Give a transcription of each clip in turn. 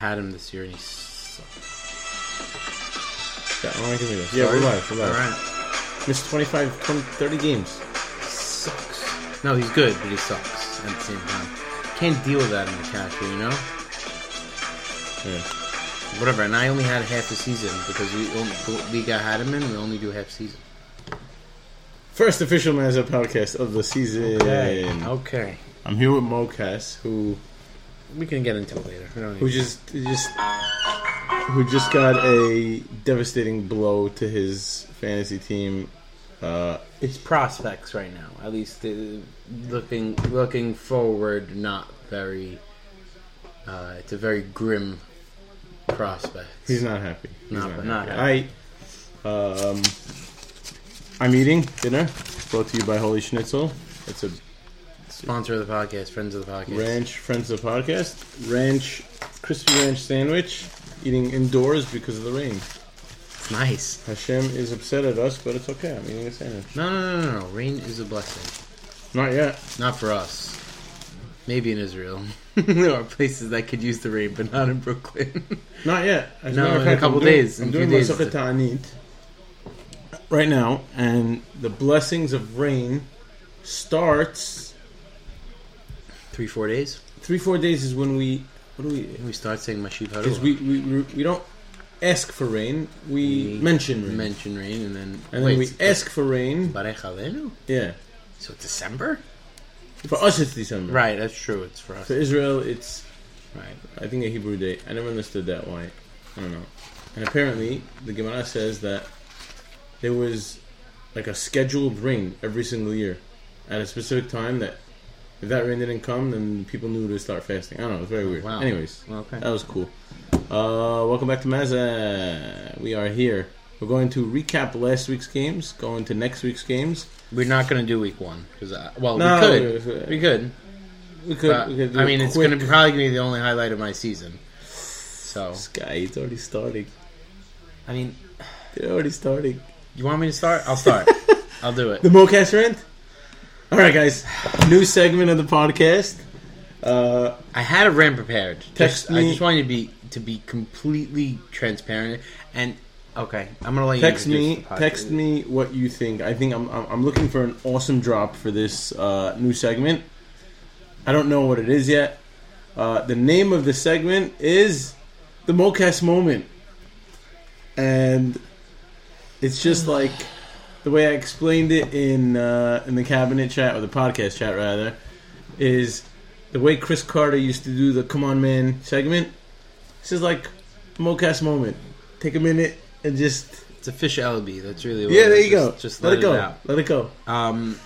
had him this year and he sucked. Yeah, give me this. Yeah, we're live. We're live. right. Missed 25, 20, 30 games. Sucks. No, he's good, but he sucks at the same time. Can't deal with that in the cash, you know? Yeah. Whatever. And I only had half the season because we only, the league had him in, we only do half season. First official Mazda podcast of the season. Okay. I'm here with Mocas, who We can get into it later. We don't need who just just who just got a devastating blow to his fantasy team. Uh, It's prospects right now. At least uh, looking looking forward, not very. Uh, it's a very grim prospect. he's not happy. He's Not- not happy. I, um, I'm eating dinner brought to you by Holy Schnitzel. It's a Sponsor of the podcast, friends of the podcast. ranch friends of the podcast ranch crispy ranch sandwich. Eating indoors because of the rain. It's nice. Hashem is upset at us, but it's okay. I'm eating a sandwich. No, no, no, no, no. Rain is a blessing. Not yet. Not for us. Maybe in Israel. there are places that could use the rain, but not in Brooklyn. Not yet. As No, in a couple I'm doing, days, I'm doing days. Masachet Ta'anit right now, and the blessings of rain starts Three, four days. three, four days is when we. What do we? We start saying Mashiv Because we, we we don't ask for rain. We, We mention rain, mention rain and then and wait, then we ask for rain. Barech Alenu? Yeah, So December? for us it's December. Right, that's true. It's for us. For Israel, it's Right. I think a Hebrew day. I never understood that why. I don't know. And apparently, the Gemara says that there was like a scheduled rain every single year at a specific time. That if that rain didn't come, then people knew to start fasting. I don't know. It's very weird. Wow. Anyways, Okay. that was cool. Uh, welcome back to Maza. We are here. We're going to recap last week's games, go into next week's games. We're not going to do week one. Cause I, well, No, we could. we- We could. We could. but, we could I mean, it's quick- going to probably be the only highlight of my season. So, This guy, it's already starting. I mean, They're already starting. you want me to start? I'll start. I'll do it. The Mocast rant. All right, guys. New segment of the podcast. Uh, I had a rant prepared. Text Just- I me- just wanted to be to be completely transparent. And okay, I'm gonna let you text me. Text me what you think. I think I'm. I'm I'm looking for an awesome drop for this uh, new segment. I don't know what it is yet. Uh, the name of the segment is the Mocast moment, and it's just like the way I explained it in uh, in the cabinet chat or the podcast chat rather is the way Cris Carter used to do the "Come On Man" segment. This is like Mocast moment. Take a minute and just It's a fish LB. That's really what yeah. it There you go. Just, just let, it go. out. let it go. Um,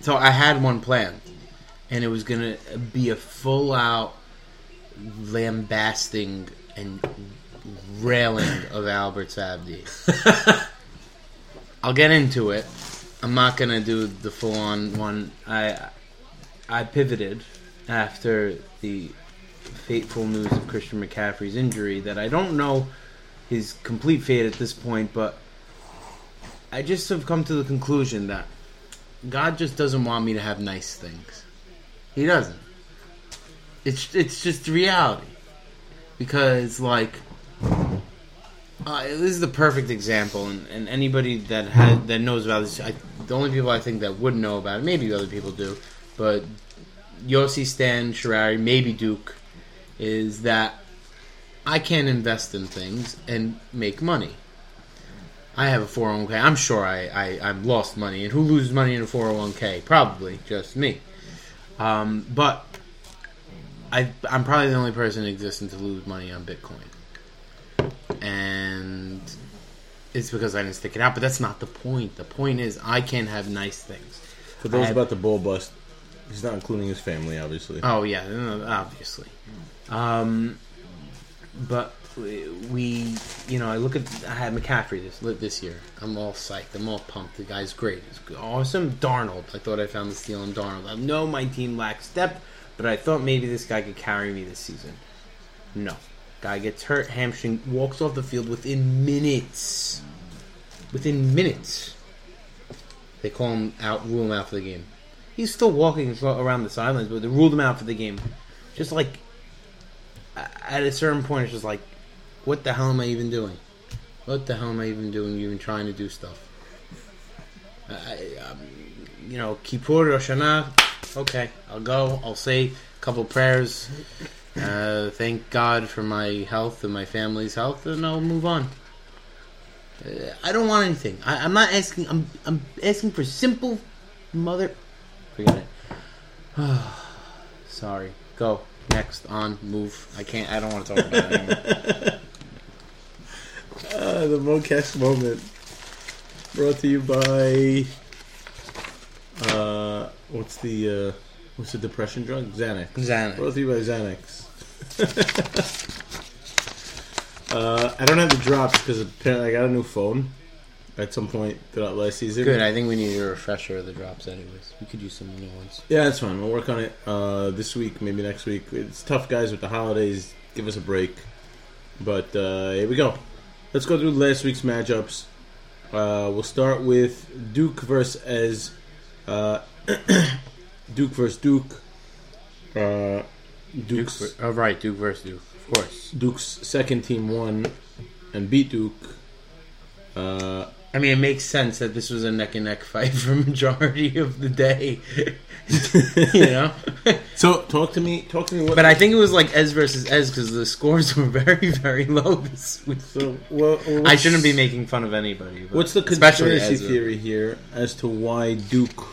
so I had one planned, and it was gonna be a full out lambasting and railing of Albert Sabdi. I'll get into it. I'm not gonna do the full on one. I I pivoted after the fateful news of Christian McCaffrey's injury that I don't know his complete fate at this point, but I just have come to the conclusion that God just doesn't want me to have nice things. He doesn't. It's it's just reality. Because like uh, this is the perfect example, and, and anybody that had, that knows about this, I, the only people I think that would know about it, maybe other people do, but Yossi Stan Sharari, maybe Duke, is that I can invest in things and make money. I have a 401k. I'm sure I, I, I've lost money. And who loses money in a 401k? Probably just me. Um, but I, I'm probably the only person in existence to lose money on Bitcoin. And it's because I didn't stick it out. But that's not the point. The point is I can have nice things. For those about the bull bust, he's not including his family, obviously. Oh yeah, obviously. Um, but we- we, you know, I look at I had McCaffrey this this year. I'm all psyched. I'm all pumped. The guy's great. He's awesome. Darnold. I thought I found the steal in Darnold. I know my team lacks depth, but I thought maybe this guy could carry me this season. No, guy gets hurt, hamstring, walks off the field within minutes. Within minutes, they call him out, rule him out for the game. He's still walking around the sidelines, but they ruled him out for the game. Just like at a certain point, it's just like, what the hell am I even doing? What the hell am I even doing? Even trying to do stuff. I, um, you know, Kippur Rosh Hashanah. Okay, I'll go. I'll say a couple prayers. Uh, thank God for my health and my family's health, and I'll move on. Uh, I don't want anything. I, I'm not asking. I'm I'm asking for simple mother. Forget it. Sorry. Go next. On move. I can't. I don't want to talk about it anymore. Uh, the Mocast moment brought to you by uh, what's the uh, what's the depression drug? Xanax. Xanax. Brought to you by Xanax. Uh, I don't have the drops because apparently I got a new phone at some point throughout last season. Good. I think we need a refresher of the drops, anyways. We could use some new ones. Yeah, that's fine. We'll work on it uh, this week, maybe next week. It's tough, guys, with the holidays. Give us a break. But uh, here we go. Let's go through last week's matchups. Uh, we'll start with Duke versus Ez. Uh, Duke versus Duke. Uh, Duke. Duke's, Oh, right. Duke versus Duke. Of course. Duke's second team won and beat Duke. Uh, I mean, it makes sense that this was a neck and neck fight for majority of the day. you know. so talk to me. Talk to me. What, But I think it was like Ez versus Ez because the scores were very, very low this week. so well, well, I shouldn't be making fun of anybody. But What's the conspiracy theory here as to why Duke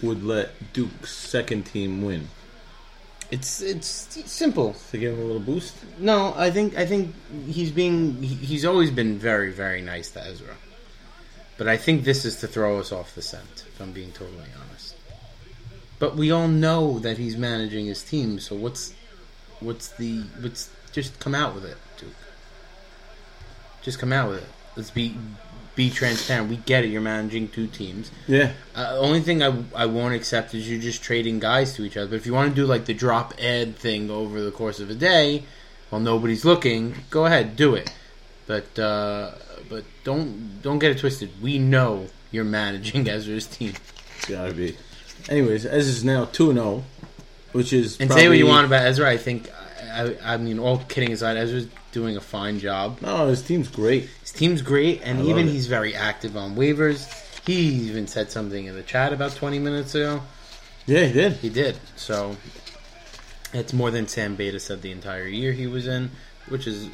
would let Duke's second team win? It's it's simple. To give him a little boost? No, I think I think he's being he- he's always been very very nice to Ezra, but I think this is to throw us off the scent. If I'm being totally honest, but we all know that he's managing his team. So what's what's the what's just come out with it, Duke? Just come out with it. Let's be be transparent. We get it. You're managing two teams. Yeah. Uh, only thing I, I won't accept is you're just trading guys to each other. But if you want to do like the drop ad thing over the course of a day, while nobody's looking, go ahead, do it. But uh, but don't don't get it twisted. We know you're managing Ezra's team. It's gotta be. Anyways, Ez is now 2 0, which is. And say what you want about Ezra. I think I, I mean all kidding aside, Ezra's doing a fine job. No, his team's great. His team's great, and I even he's very active on waivers. He even said something in the chat about 20 minutes ago. Yeah, he did. He did. So it's more than Sam Beta said the entire year he was in, which is,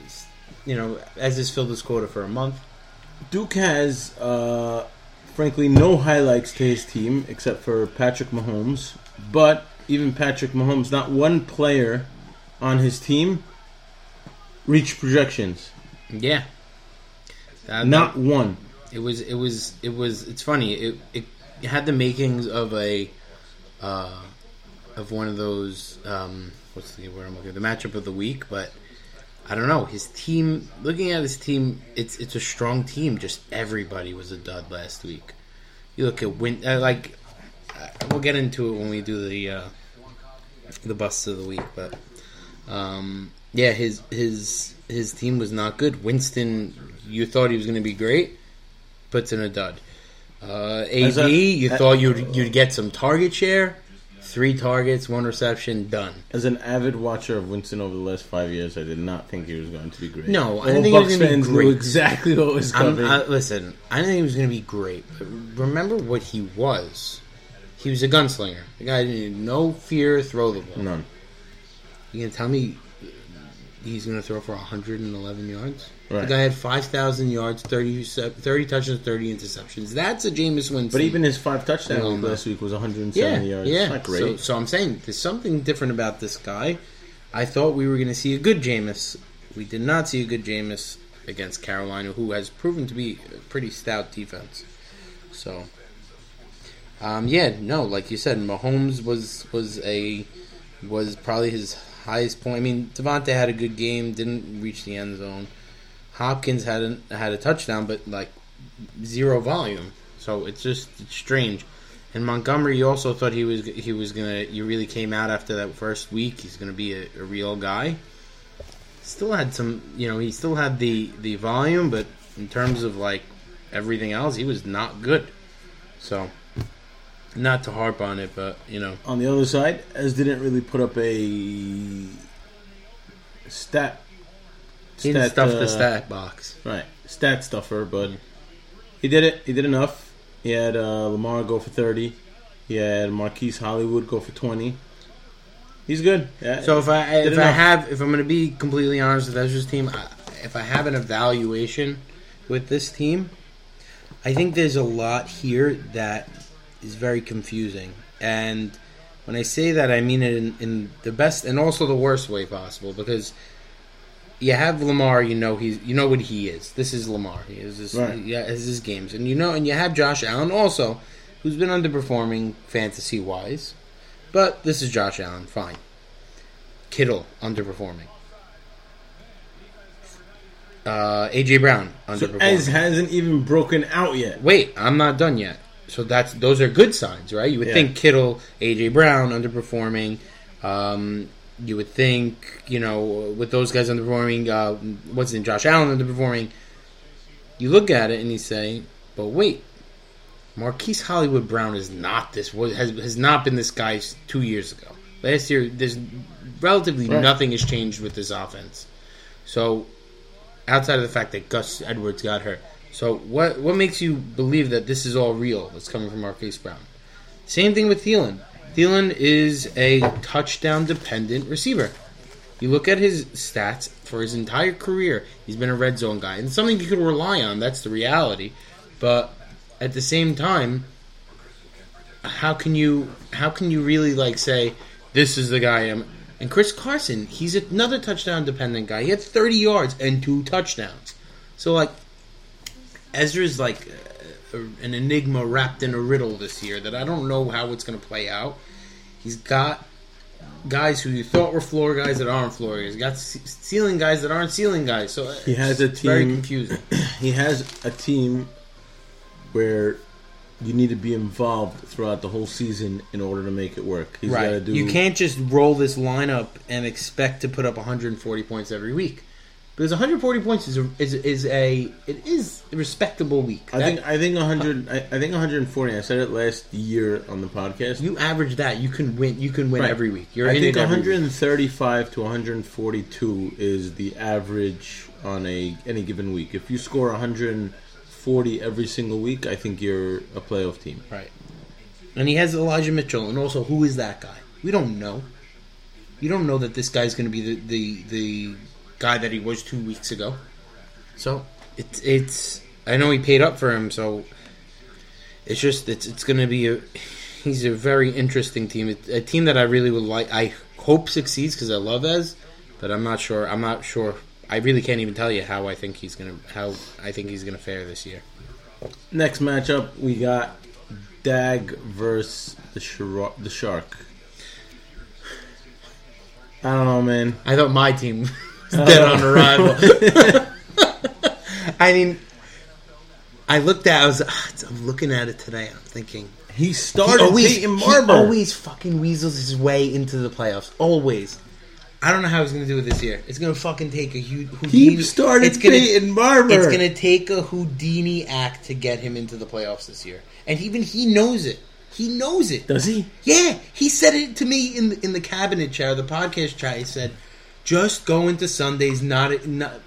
you know, as has filled his quota for a month. Duke has, uh, frankly, no highlights to his team except for Patrick Mahomes. But even Patrick Mahomes, not one player on his team reached projections. Yeah. That- Not one. It was. It was. It was. It's funny. It. It, had the makings of a, uh, of one of those. Um, what's the word I'm looking? The matchup of the week, but I don't know. His team. Looking at his team, it's it's a strong team. Just everybody was a dud last week. You look at win. Uh, like uh, we'll get into it when we do the uh, the busts of the week, but um, yeah, his his his team was not good. Winston, you thought he was going to be great, puts in a dud. Uh, AD, a- you a- thought you'd you'd get some target share, three targets, one reception, done. As an avid watcher of Winston over the last five years, I did not think he was going to be great. No, I didn't think he was gonna be great. knew exactly what was coming. I, listen, I didn't think he was going to be great, but remember what he was. He was a gunslinger. The guy didn't no fear, throw the ball. None. You gonna tell me he's gonna throw for 111 yards? Right. The guy had 5,000 yards, 30, 30 touchdowns, 30 interceptions. That's a Jameis Winston. But even his five touchdowns No, last week was 170 yeah, yards. yeah. So, so I'm saying there's something different about this guy. I thought we were going to see a good Jameis. We did not see a good Jameis against Carolina, who has proven to be a pretty stout defense. So, um, yeah, no, like you said, Mahomes was was a was probably his highest point. I mean, Devontae had a good game, didn't reach the end zone. Hopkins had a, had a touchdown, but like zero volume. So it's just it's strange. And Montgomery, you also thought he was he was gonna. You really came out after that first week. He's gonna be a, a real guy. Still had some, you know, he still had the the volume, but in terms of like everything else, he was not good. So, not to harp on it, but you know, On the other side, Ez didn't really put up a stat. He didn't stuff uh, the stat box. Right, stat stuffer, but he did it. He did enough. He had uh, Lamar go for thirty. He had Marquise Hollywood go for twenty. He's good. Yeah. So if I if I have if I'm going to be completely honest with Ezra's team, I, if I have an evaluation with this team, I think there's a lot here that is very confusing. And when I say that, I mean it in, in the best and also the worst way possible because you have Lamar, you know he's you know what he is. This is Lamar. He is his, Right. yeah, his, his games, and you know, and you have Josh Allen also, who's been underperforming fantasy wise, but this is Josh Allen. Fine. Kittle underperforming. Uh, AJ Brown underperforming. So. Ez hasn't even broken out yet. Wait, I'm not done yet. So that's those are good signs, right? You would Yeah. think Kittle, AJ Brown underperforming. Um, you would think, you know, with those guys underperforming, uh, what's name, Josh Allen underperforming. You look at it and you say, but wait, Marquise Hollywood Brown is not this. Has has not been this guy two years ago. Last year, there's relatively Right. nothing has changed with this offense. So, outside of the fact that Gus Edwards got hurt, so what what makes you believe that this is all real? That's coming from Marquise Brown. Same thing with Thielen. Thielen is a touchdown dependent receiver. You look at his stats for his entire career, he's been a red zone guy. And something you could rely on, that's the reality. But at the same time, how can you how can you really like say this is the guy I'm and Chris Carson, he's another touchdown dependent guy. He had 30 yards and two touchdowns. So like Ezra's like uh, an enigma wrapped in a riddle this year that I don't know how it's going to play out. He's got guys who you thought were floor guys that aren't floor guys. He's got ce- ceiling guys that aren't ceiling guys. So He has a it's very team- confusing. He has a team where you need to be involved throughout the whole season in order to make it work. He's Right. do. You can't just roll this lineup and expect to put up 140 points every week. Because 140 points is a, is, is a it is a respectable week. I That- think I think 100. I, I think 140. I said it last year on the podcast. you average that, you can win. You can win Right. every week. You're I in think it every week. 135 to 142 is the average on a any given week. If you score 140 every single week, I think you're a playoff team. Right. And he has Elijah Mitchell, and also who is that guy? We don't know. You don't know that this guy's going to be the, the the guy that he was two weeks ago. So it's it's. I know he paid up for him, so it's just it's it's going to be a. He's a very interesting team. It's a team that I really would like. I hope succeeds because I love Ez, but I'm not sure. I'm not sure. I really can't even tell you how I think he's gonna how I think he's gonna fare this year. Next matchup, we got Dag versus the Shar- the Shark. I don't know, man. I thought my team was dead on arrival. I mean, I looked at. I was. ah, I'm looking at it today. I'm thinking. He started Peyton he Barber. always fucking weasels his way into the playoffs. Always. I don't know how he's going to do it this year. It's going to fucking take a huge Houdini. He started it's gonna, Peyton Barber. It's going to take a Houdini act to get him into the playoffs this year, and even he knows it. He knows it. Does he? Yeah, he said it to me in the, in the cabinet chair, the podcast chair. He said, "Just go into Sundays, not not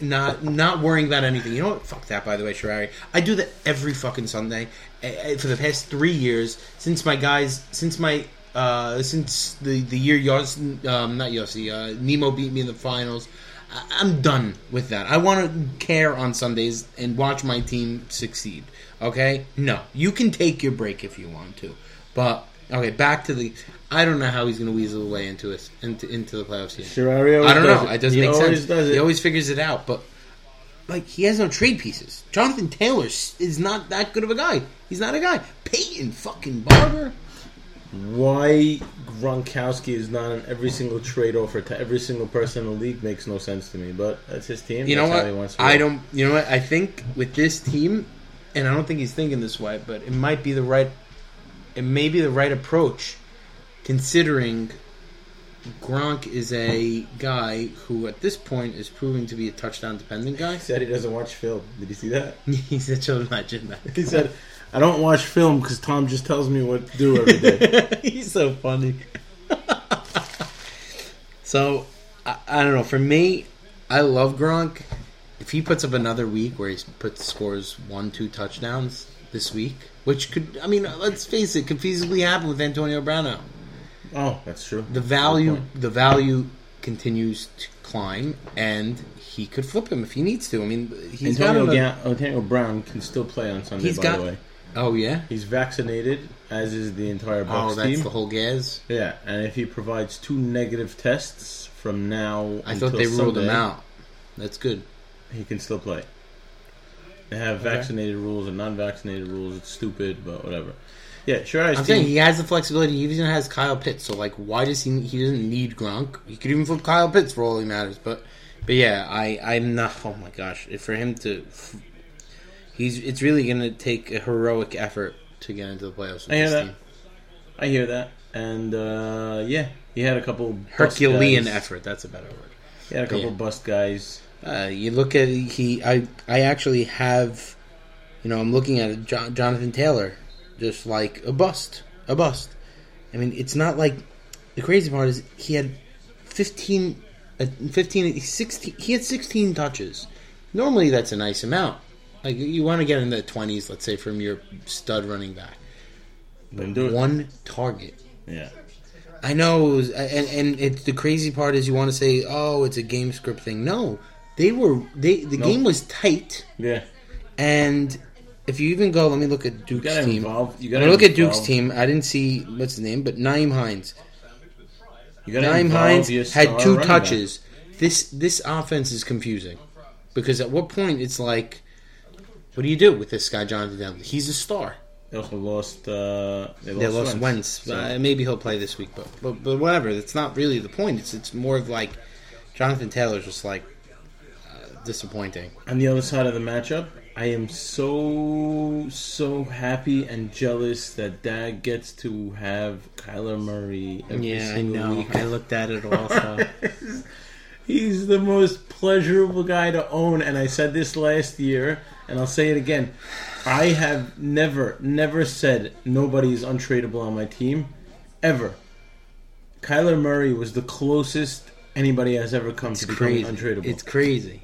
not not worrying about anything." You know what? Fuck that. By the way, Sherari, I do that every fucking Sunday eh, eh, for the past three years since my guys since my. Uh, since the the year Yossi, um, not Yossi, uh, Nemo beat me in the finals, I, I'm done with that. I want to care on Sundays and watch my team succeed. Okay, no, you can take your break if you want to, but okay, back to the. I don't know how he's going to weasel away into us into into the playoffs here. I don't know. It, It doesn't he make sense. Does. He always figures it out, but like he has no trade pieces. Jonathan Taylor is not that good of a guy. He's not a guy. Peyton fucking Barber. Why Gronkowski is not on every single trade offer to every single person in the league makes no sense to me. But that's his team. You know That's he what? wants to I don't. You know what? I think with this team, and I don't think he's thinking this way, but it might be the right. It may be the right approach, considering Gronk is a guy who, at this point, is proving to be a touchdown dependent guy. He said he doesn't watch film. Did you see that? He's such a legend. man. He said, "I don't watch film because Tom just tells me what to do every day." He's so funny. so, I, I don't know. For me, I love Gronk. If he puts up another week where he puts scores one, two touchdowns this week, which could, I mean, let's face it, could feasibly happen with Antonio Brown out. Oh, that's true. The value, the value continues to climb, and he could flip him if he needs to. I mean, he's Antonio, Ga- Antonio Brown can still play on Sunday. He's by got- the way, oh yeah. he's vaccinated, as is the entire box. Oh, that's team. the whole Gaz. Yeah, and if he provides two negative tests from now, I until thought they ruled him Sunday, out. That's good. He can still play. They have vaccinated rules and non-vaccinated rules. It's stupid, but whatever. Yeah, sure. I'm saying he has the flexibility. He even has Kyle Pitts. So like, why does he? He doesn't need Gronk. He could even flip Kyle Pitts for all he matters. But, but yeah, I I'm not. Oh my gosh, if for him to, he's it's really going to take a heroic effort to get into the playoffs. I hear this that. team. I hear that, and uh, yeah, he had a couple Herculean effort. That's a better word. He had a couple Yeah. bust guys. Uh, you look at he. I I actually have, you know, I'm looking at John, Jonathan Taylor, just like a bust, a bust. I mean, it's not like the crazy part is he had 15, uh, 15, 16. He had 16 touches. Normally, that's a nice amount. Like you want to get in the 20s, let's say, from your stud running back. Didn't do it. One target. Yeah, I know, was, and and it's the crazy part is you want to say, oh, it's a game script thing. No, they were they the No. game was tight, yeah. and if you even go, let me look at You team. involve. You gotta I look at Duke's team, I didn't see what's his name, but Nyheim Hines. You Nyheim Hines had two running back. touches. This this offense is confusing because at what point it's like, what do you do with this guy, Jonathan Taylor? He's a star. They also lost. Uh, they lost, They lost Wentz. Wentz. So- Uh, maybe he'll play this week, but, but but whatever. That's not really the point. It's it's more of like Jonathan Taylor's just like uh, disappointing. On the other side of the matchup, I am so so happy and jealous that Dad gets to have Kyler Murray. Every Yeah, I single know. Week. I looked at it also. He's the most pleasurable guy to own, and I said this last year, and I'll say it again. I have never, never said nobody is untradeable on my team, ever. Kyler Murray was the closest anybody has ever come It's to becoming crazy. untradeable. It's crazy.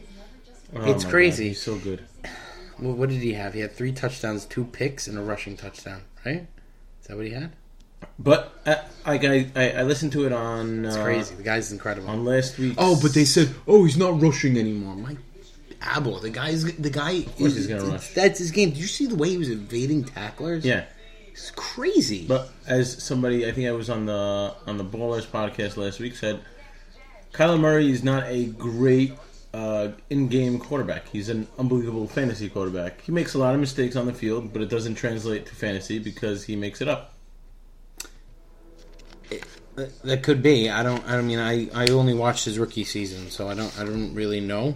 Oh it's crazy. so good. Well, what did he have? He had three touchdowns, two picks, and a rushing touchdown. Right? Is that what he had? But uh, like I, I, I listened to it on It's uh, crazy. The guy's incredible. on last week. Oh, but they said, oh, he's not rushing anymore. My Abel, the guy's the guy. Of course he's gonna rush. That's his game. Did you see the way he was evading tacklers? yeah. it's crazy. But as somebody, I think I was on the on the Ballers podcast last week said, Kyler Murray is not a great uh, in-game quarterback. He's an unbelievable fantasy quarterback. He makes a lot of mistakes on the field, but it doesn't translate to fantasy because he makes it up. That- that could be. I don't. I mean, I, I only watched his rookie season, so I don't. I don't really know.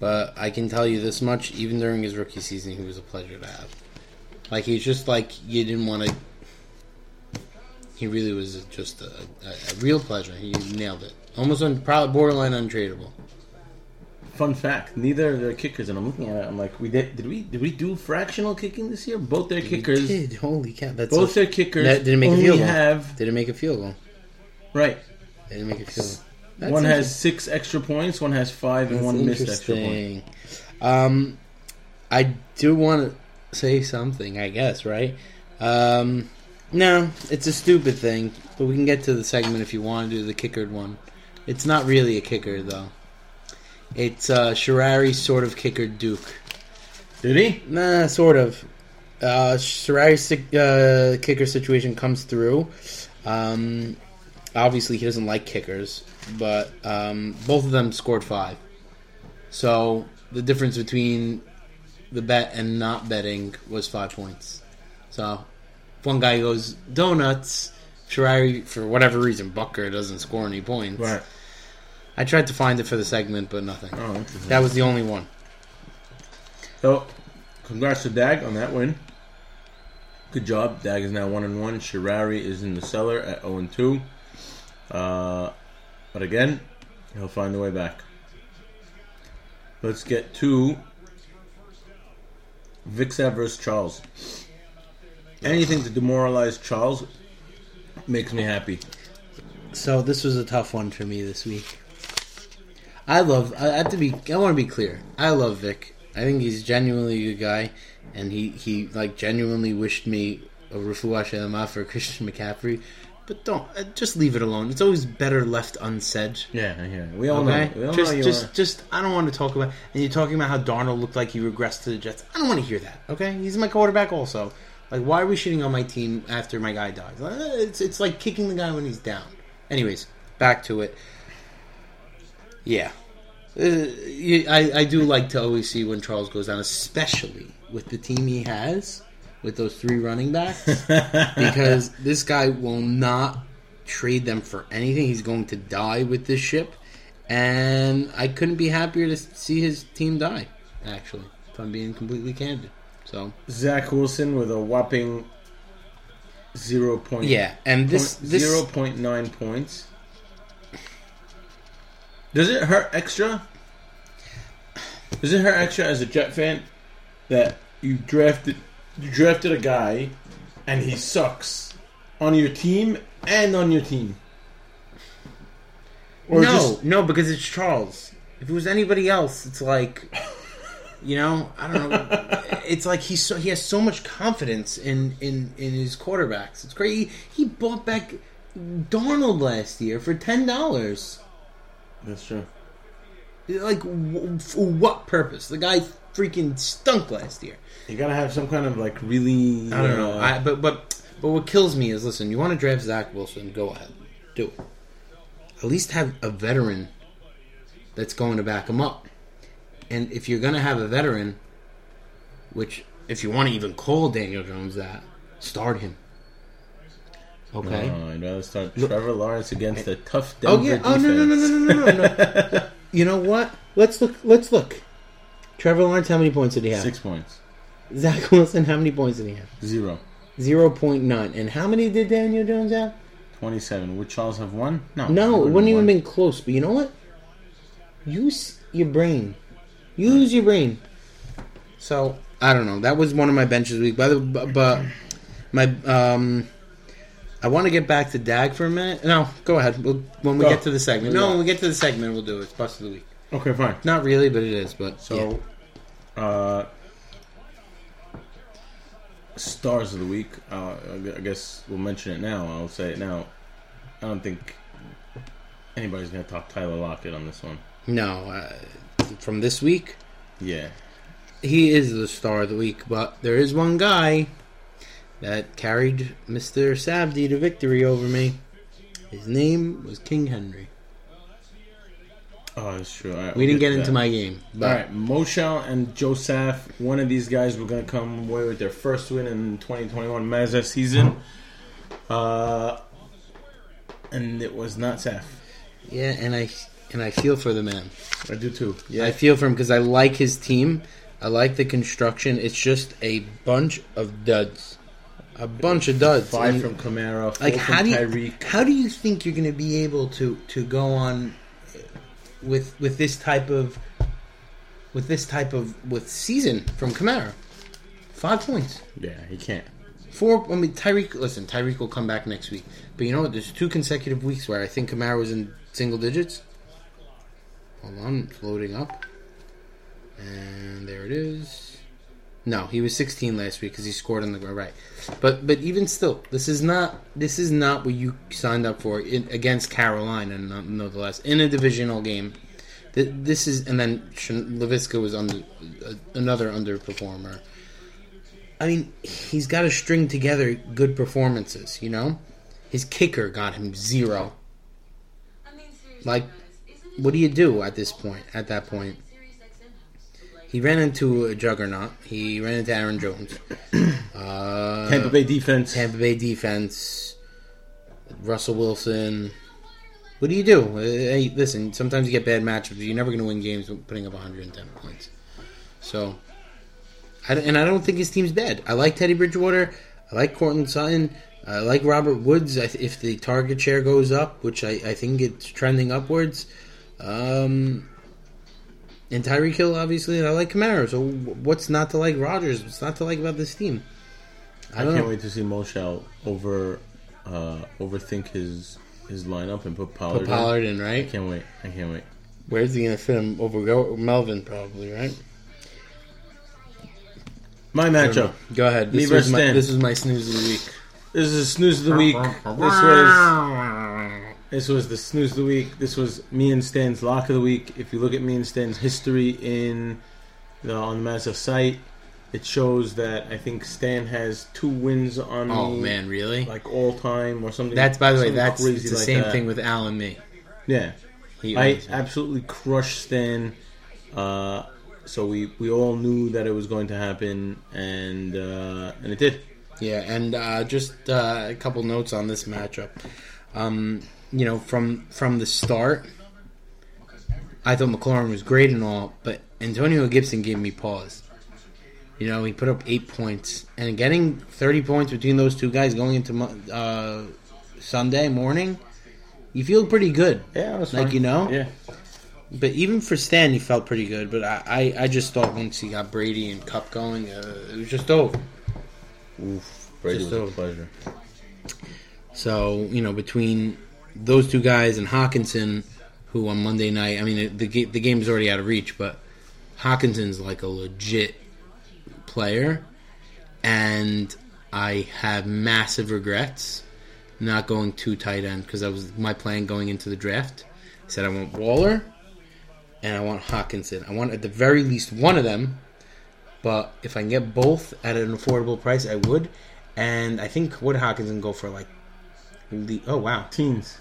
But I can tell you this much: even during his rookie season, he was a pleasure to have. Like he's just like you didn't want to. He really was just a, a, a real pleasure. He nailed it. Almost on probably borderline untradeable. Fun fact: neither of their kickers, and I'm looking at it. I'm like, we did. Did we did we do fractional kicking this year? Both their kickers, He did. Holy cow! That's both so, their kickers That didn't make a field goal. have didn't make a field goal. right. They didn't make a field goal. That's one has six extra points, one has five, and That's one missed extra point. interesting. Um, I do want to say something. I guess right. Um, no, it's a stupid thing, but we can get to the segment if you want to do the kickered one. It's not really a kicker though. It's uh, Sharari sort of kicker Duke. Did he? Nah, sort of. Uh, uh, kicker situation comes through. Um, obviously, he doesn't like kickers, but um, both of them scored five. So the difference between the bet and not betting was five points. So if one guy goes donuts, Sharari, for whatever reason, Bucker doesn't score any points. Right. I tried to find it for the segment, but nothing. Oh, interesting. That was the only one. So, congrats to Dag on that win. Good job. Dag is now one and one. Shirari is in the cellar at zero and two. Uh, but again, he'll find the way back. Let's get to Vixav versus Charles. Anything to demoralize Charles makes me happy. So this was a tough one for me this week. I love. I have to be. I want to be clear. I love Vic. I think he's genuinely a good guy, and he he like genuinely wished me a refuah shelema for Christian McCaffrey. But don't uh, just leave it alone. It's always better left unsaid. Yeah, yeah. We all Okay, know. We all just know just are. just I don't want to talk about. And you're talking about how Darnold looked like he regressed to the Jets. I don't want to hear that. Okay, he's my quarterback also. Like, why are we shitting on my team after my guy dies? It's it's like kicking the guy when he's down. Anyways, back to it. Yeah, uh, you- I I do like to always see when Charles goes down, especially with the team he has, with those three running backs, because this guy will not trade them for anything. He's going to die with this ship, and I couldn't be happier to see his team die. Actually, if I'm being completely candid. So Zach Wilson with a whopping zero point yeah, and this point- this 0.9 points. Does it hurt extra? Does it hurt extra as a Jet fan that you drafted you drafted a guy and he sucks on your team and on your team? Or no, just- no, because it's Charles. If it was anybody else, it's like, you know, I don't know. it's like he's so he has so much confidence in in in his quarterbacks. It's crazy. He bought back Darnold last year for ten dollars. That's true. Like, w- for what purpose? The guy freaking stunk last year. You gotta have some kind of like really. I don't know. uh, I, but but but what kills me is listen. You want to draft Zach Wilson? Go ahead, do it. At least have a veteran that's going to back him up. And if you're to have a veteran, which if you want to even call Daniel Jones that, start him. Okay. No, I'd rather start Trevor Lawrence against a tough Denver oh yeah. Oh no no no no no no no. no. you know what? Let's look. Let's look. Trevor Lawrence, how many points did he have? Six points. Zach Wilson, how many points did he have? Zero. Zero point nine. And how many did Daniel Jones have? 27. Would Charles have won? No. No, it wouldn't even been close. But you know what? Use your brain. Use your brain. So I don't know. That was one of my benches week. By the but, but my um, I want to get back to Dag for a minute. No, go ahead. We'll, when we Go. get to the segment. No, when we get to the segment, we'll do it. It's bust of the week. Okay, fine. Not really, but it is. But So, uh, stars of the week. Uh, I gu- I guess we'll mention it now. I'll say it now. I don't think anybody's gonna talk Tyler Lockett on this one. yeah. no. Uh, from this week, Yeah. he is the star of the week. But there is one guy that carried Mister Sabdi to victory over me. His name was King Henry. Oh, that's true. Right, We didn't get to into that. my game. But All right, Moshel and Joseph. One of these guys were going to come away with their first win in 2021 Mazda season. Uh, and it was not Saf. yeah, and I and I feel for the man. I do too. Yeah, I feel for him because I like his team. I like the construction. It's just a bunch of duds, a bunch of duds. Five And, from Kamara, four like how do you Tyreek. how do you think you're going to be able to to go on with with this type of with this type of with season from Kamara? Five points. Yeah, he can't. Four. I mean, Tyreek. Listen, Tyreek will come back next week. But you know what? There's two consecutive weeks where I think Kamara was in single digits. Hold on, it's loading up, and there it is. No, he was 16 last week because he scored on the right. But but even still, this is not this is not what you signed up for in, against Carolina, no- nonetheless, in a divisional game. This is and then Laviska was under uh, another underperformer. I mean, he's got to string together good performances. You know, his kicker got him zero. Like, what do you do at this point? At that point, he ran into a juggernaut. He ran into Aaron Jones. Uh, Tampa Bay defense. Tampa Bay defense. Russell Wilson. What do you do? Uh, Hey, listen. Sometimes you get bad matchups. You're never going to win games putting up 110 points. So, I, and I don't think his team's bad. I like Teddy Bridgewater. I like Courtland Sutton. I like Robert Woods. I, th- if the target share goes up, which I, I think it's trending upwards, um, and Tyreek Hill, obviously, and I like Kamara. So, what's not to like Rogers? What's not to like about this team? I I can't know. wait to see Moshel over uh, overthink his his lineup and put Pollard. Put in. Pollard in, I right? can't wait. I can't wait. Where's he gonna fit him over Go- Melvin? Probably right. My matchup. Go ahead. Me This was versus my this is my snooze of the week. This is a snooze of the week. This was this was the snooze of the week. This was me and Stan's lock of the week. If you look at me and Stan's history in the on the Mazda site, it shows that I think Stan has two wins on Oh me, man, really? like all time or something. That's by the way, that's the like same that. thing with Al and me. Yeah, He I absolutely crushed Stan. Uh, so we we all knew that it was going to happen, and uh, and it did. Yeah, and uh, just uh, a couple notes on this matchup. Um, you know, from from the start, I thought McLaurin was great and all, but Antonio Gibson gave me pause. You know, he put up eight points, and getting thirty points between those two guys going into uh, Sunday morning, you feel pretty good. Yeah, Like, fine. you know? Yeah, But even for Stan, he felt pretty good. But I, I, I just thought once he got Brady and Kupp going, uh, it was just over. Oof, Brady Just was a pleasure. So you know, between those two guys and Hockenson, who on Monday night, I mean, the the game's already out of reach, but Hockenson's like a legit player, and I have massive regrets not going too tight end because that was my plan going into the draft. I said I want Waller and I want Hockenson. I want at the very least one of them, but if I can get both at an affordable price, I would. And I think would Hockenson go for like oh wow Teens.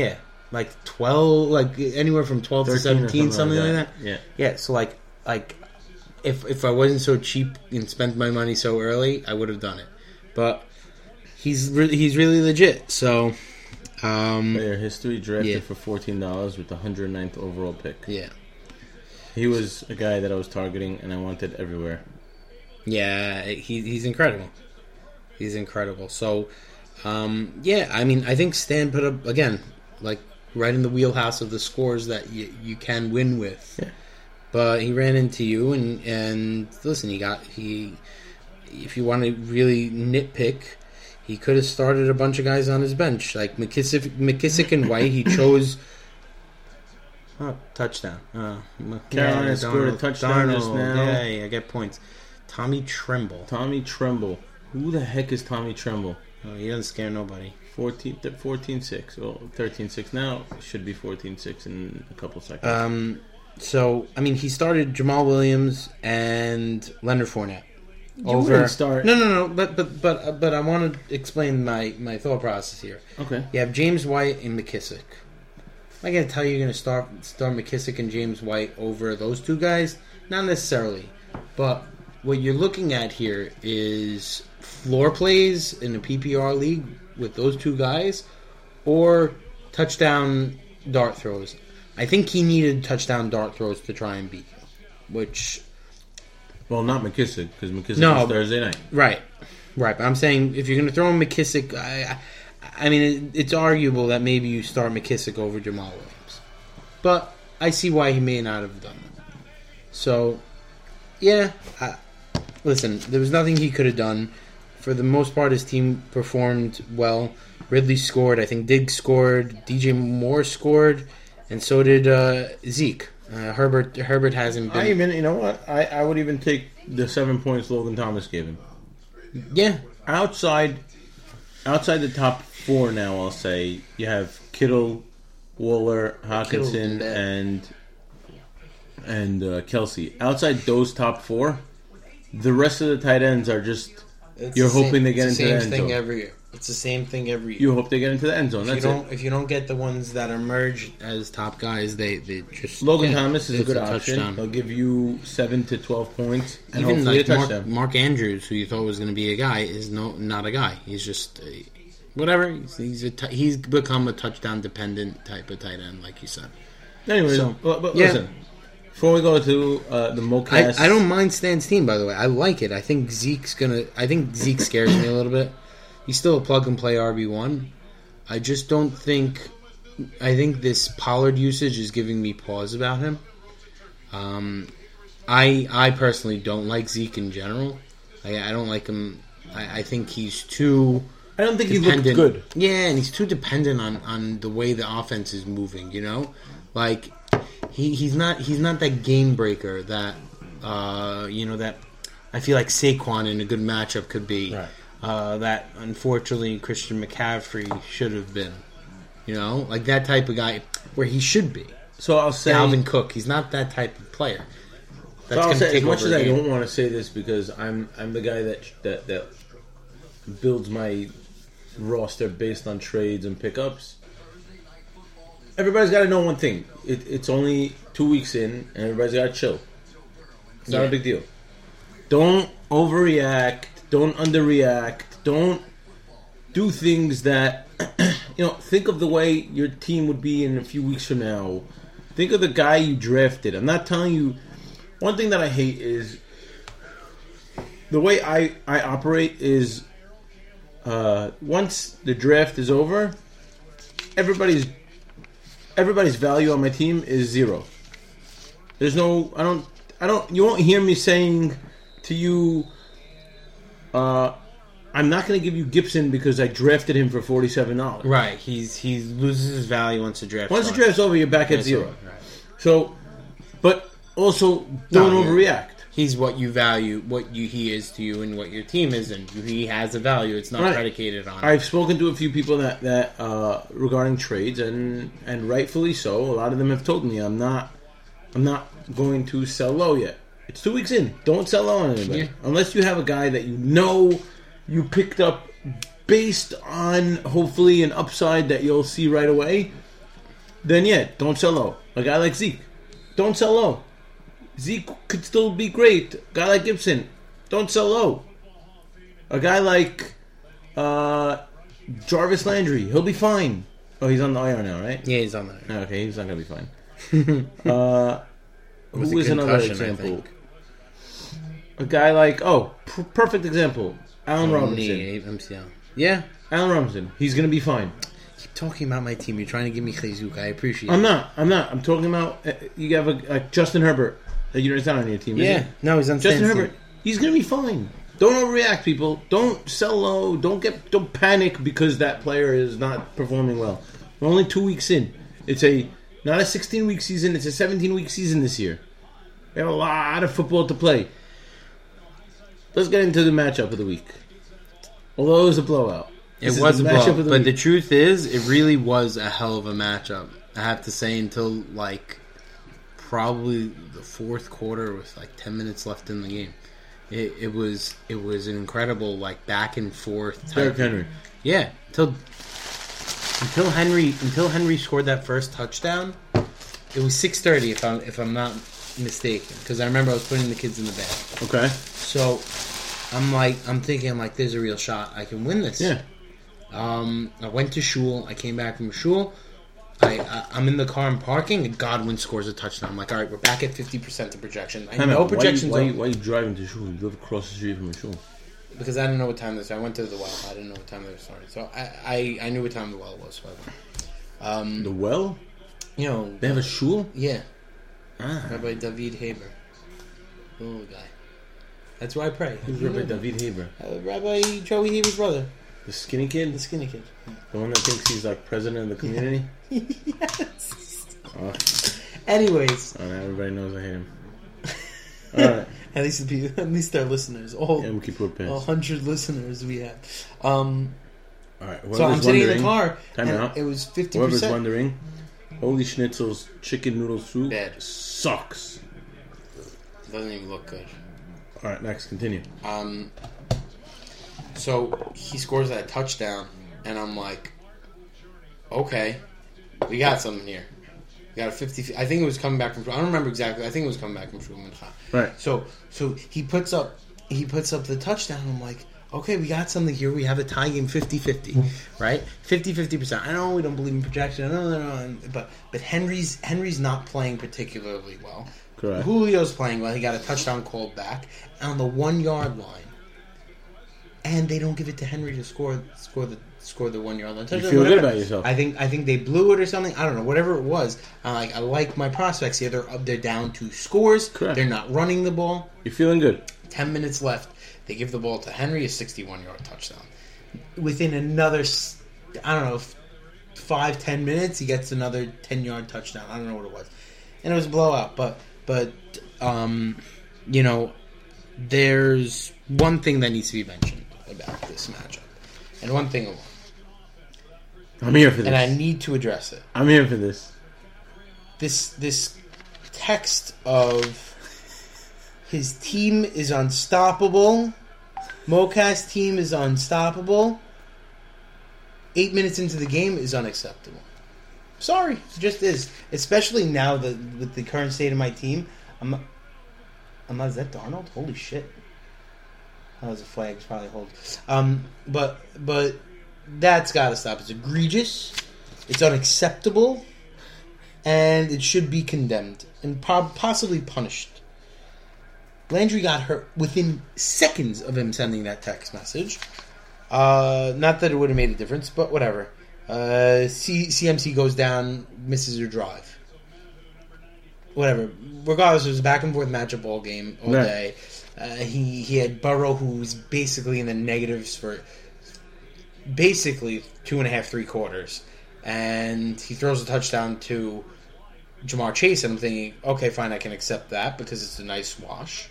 Yeah like twelve like anywhere from twelve to seventeen something like that. Yeah. Yeah, so like like if if I wasn't so cheap and spent my money so early, I would have done it. But he's really he's really legit. So um Player history drafted Yeah. for fourteen dollars with the 109th overall pick. yeah. He was a guy that I was targeting and I wanted everywhere. Yeah, he he's incredible. He's incredible. So um yeah, I mean I think Stan put up again like right in the wheelhouse of the scores that you you can win with. Yeah. But he ran into you and and listen, he got he if you want to really nitpick, he could have started a bunch of guys on his bench like McKissic, McKissic and White. He chose. Oh, touchdown! Uh, Carolina scored a touchdown just Darnold, now. Yeah, yeah, I get points. Tommy Tremble. Tommy Tremble. Who the heck is Tommy Tremble? Oh, he doesn't scare nobody. 14, th- 14-6. Well, 13-6 now. Should be 14-6 in a couple seconds. Um, so I mean, he started Jamaal Williams and Leonard Fournette. you wouldn't start. No, no, no. But but but uh, but I want to explain my my thought process here. Okay. You have James White and McKissic. Am I going to tell you you're going to start start McKissic and James White over those two guys? Not necessarily, but what you're looking at here is floor plays in a PPR league with those two guys, or touchdown dart throws. I think he needed touchdown dart throws to try and beat you, which Well, not McKissic because McKissic No, was Thursday night. Right, right. But I'm saying if you're going to throw in McKissic, I, I, I mean, it, it's arguable that maybe you start McKissic over Jamaal Williams. But I see why he may not have done that. So, yeah. I, listen, there was nothing he could have done. For the most part, his team performed well. Ridley scored. I think Diggs scored. DJ Moore scored, and so did uh, Zeke. Uh, Herbert Herbert hasn't been. I even, you know what? I, I would even take the seven points Logan Thomas gave him. yeah, Outside, outside the top four now, I'll say you have Kittle, Waller, Hockenson, and and uh, Kelce. Outside those top four, the rest of the tight ends are just It's You're the same- hoping they get into the same end thing zone. every year. It's the same thing every year. you hope they get into the end zone. if you don't, it. if you don't get the ones that emerge as top guys, they they just Logan yeah, Thomas is a good option. touchdown. He'll give you seven to twelve points and Even like a Mark. Mark Andrews, who you thought was going to be a guy, is no not a guy. He's just uh, whatever. He's he's, a t- he's become a touchdown dependent type of tight end, like you said. Anyways, So, but, but yeah. listen, before we go to uh, the I, Mocast, I don't mind Stan's team, by the way. I like it. I think Zeke's gonna. I think Zeke scares me a little bit. He's still a plug and play RB one. I just don't think. I think this Pollard usage is giving me pause about him. Um, I I personally don't like Zeke in general. I, I don't like him. I, I think he's too I don't think he looked good. Yeah, and he's too dependent on on the way the offense is moving. You know, like he, he's not he's not that game breaker that uh, you know that I feel like Saquon in a good matchup could be. Right. Uh, that unfortunately Christian McCaffrey should have been. You know, like that type of guy where he should be. So I'll say Dalvin Cook, he's not that type of player. So I'll say, as much as I game. don't want to say this because I'm I'm the guy that that that builds my roster based on trades and pickups. Everybody's got to know one thing: it, it's only two weeks in, and everybody's got to chill. It's not Yeah. a big deal. Don't overreact. Don't underreact. Don't do things that you know. Think of the way your team would be in a few weeks from now. Think of the guy you drafted. I'm not telling you. One thing that I hate is the way I I operate is uh, once the draft is over, everybody's everybody's value on my team is zero. There's no I don't I don't you won't hear me saying to you uh I'm not going to give you Gibson because I drafted him for forty seven dollars. Right, he's he loses his value once the draft. Once the draft's over, you're back at zero. right. So, but also don't No, overreact. He's what you value, what you he is to you, and what your team is, and he has a value. It's not Right. predicated on. I've spoken to a few people that that uh, regarding trades, and and rightfully so. A lot of them have told me I'm not I'm not going to sell low yet. It's two weeks in. Don't sell low on anybody Yeah. unless you have a guy that you know you picked up based on hopefully an upside that you'll see right away. Then yeah, don't sell low. A guy like Zeke, don't sell low. Zeke could still be great. A guy like Gibson, don't sell low. A guy like uh, Jarvis Landry, he'll be fine. Oh, he's on the IR now, right? yeah, he's on there. Okay, he's not gonna be fine. uh, who another example? A guy like oh, p- perfect example, Allen Robinson. Knee. Yeah, Allen Robinson, he's gonna be fine. keep talking about my team. You're trying to give me Jesus. I appreciate. It. I'm it. not. I'm not. I'm talking about uh, you have a, a Justin Herbert. You know, it's not on your team. Yeah, no, he's on Justin Stan's Herbert. team. He's gonna be fine. Don't overreact, people. Don't sell low. Don't get. Don't panic because that player is not performing well. We're only two weeks in. It's a not a 16 week season. It's a 17 week season this year. We have a lot of football to play. Let's get into the matchup of the week. Although it was a blowout. It This was a the matchup blow, of the but the truth is, it really was a hell of a matchup. I have to say, until like probably the fourth quarter with like ten minutes left in the game, it, it was it was an incredible like back and forth. type- Derrick Henry. Yeah, until until Henry until Henry scored that first touchdown, it was six thirty if I'm if I'm not mistaken because I remember I was putting the kids in the bed. Okay. So I'm like I'm thinking I'm like there's a real shot I can win this. Yeah. Um, I went to shul. I came back from shul. I, I I'm in the car. I'm parking, and Godwin scores a touchdown. I'm like, all right, we're back at fifty percent of projection. I Time know out. projections Why, you- are- why, why you driving to shul? You live across the street from a shul. because I didn't know what time this. I went to the well. I didn't know what time they started. So I, I, I knew what time the well was. So I went. Um, The well? you know, They have a shul? yeah, Ah. Rabbi David Haber, little guy. That's where I pray. Who's Rabbi David Haber? Uh, Rabbi Joey Haber's brother, The skinny kid? the skinny kid. The one that thinks he's like president of the community? yes. Oh, Anyways, oh, now everybody knows I hate him. Alright. at least the people, at least our listeners, all Yom Kippur a pants. hundred listeners we have. Um, Alright. so I'm sitting in the car, Time out. it was fifty whoever's percent. wondering, Holy Schnitzel's chicken noodle soup Bad. sucks. Doesn't even look good. Alright, next, continue. Um, so he scores that touchdown, and I'm like, okay, we got something here. We got a 50. I think it was coming back from. I don't remember exactly. I think it was coming back from Truman. Right. So so he puts up he puts up the touchdown. I'm like, okay, we got something here. We have a tie game 50-50, right? 50-50%. I know we don't believe in projection. No, no, no. But but Henry's Henry's not playing particularly well. Correct. Julio's playing well. He got a touchdown called back on the one yard line, and they don't give it to Henry to score score the score the one yard line. You touchdown, feel good about yourself. I think I think they blew it or something. I don't know. Whatever it was, I like I like my prospects here. They're up. They're down two scores. Correct. They're not running the ball. You're feeling good. Ten minutes left. They give the ball to Henry, a sixty-one yard touchdown. Within another, I don't know, five ten minutes, he gets another ten yard touchdown. I don't know what it was. and it was a blowout. But but um, you know, there's one thing that needs to be mentioned about this matchup, and one thing alone, I'm here for this. and I need to address it. I'm here for this. This this text of his team is unstoppable. Mocas team is unstoppable. Eight minutes into the game is unacceptable. Sorry, it just is. Especially now that with the current state of my team, I'm. I'm not. Is that Darnold? Holy shit! That was a flag. Probably hold. Um, but but that's got to stop. It's egregious. It's unacceptable, and it should be condemned and po- possibly punished. Landry got hurt within seconds of him sending that text message. Uh, not that it would have made a difference, but whatever. Uh, C- CMC goes down, misses her drive. Whatever. Regardless, it was a back and forth matchup all game, all Right. day. Uh, he he had Burrow, who was basically in the negatives for basically two and a half, three quarters, and he throws a touchdown to Ja'Marr Chase. And I'm thinking, okay, fine, I can accept that because it's a nice wash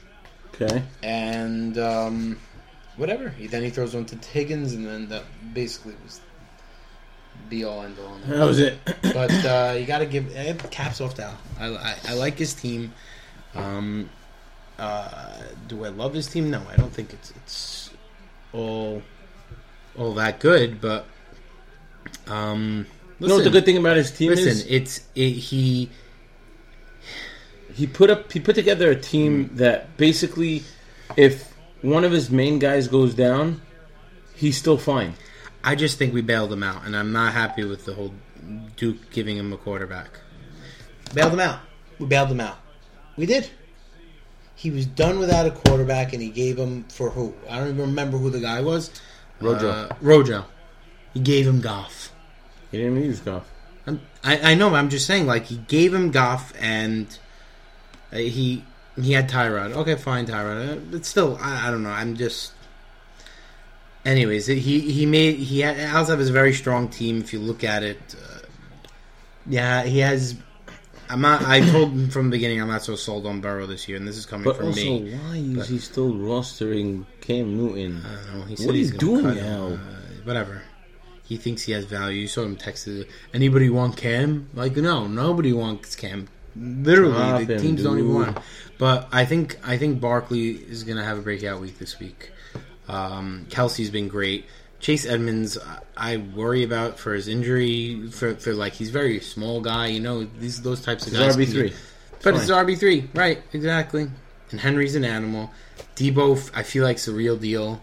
Okay. and um, whatever. He, then he throws one to Higgins, and then that basically was be all end all. That was it. But uh, you got to give caps off to Al. I, I, I like his team. Um, uh, do I love his team? No, I don't think it's it's all all that good. But um, you know what the good thing about his team listen, is? it's it, he. He put up. He put together a team that basically, if one of his main guys goes down, he's still fine. I just think we bailed him out, and I'm not happy with the whole Duke giving him a quarterback. Bailed him out. We bailed him out. We did. He was done without a quarterback, and he gave him for who? I don't even remember who the guy was. Rojo. Uh, Rojo. He gave him Goff. He didn't use Goff. I'm- I, I know. I'm just saying, like he gave him Goff, and uh, he he had Tyrod. Okay, fine, Tyrod. Uh, But still, I, I don't know. I'm just. Anyways, he he made he had Alzheimer's is a very strong team. If you look at it, uh, yeah, he has. I'm not. I told him from the beginning I'm not so sold on Burrow this year, and this is coming But from also, me. why is he still rostering Cam Newton? I don't know. He What said are he's you doing now? Uh, whatever. He thinks he has value. You saw him texted. Anybody want Cam? Like no, nobody wants Cam. Literally, Drop the him, teams don't even want. Him. But I think I think Barkley is gonna have a breakout week this week. Um, Kelce's been great. Chase Edmonds, I- worry about for his injury. For, for like he's very small guy. You know these those types of guys. RB three, but it's RB three, right? Exactly. And Henry's an animal. Deebo, I feel like it's a real deal.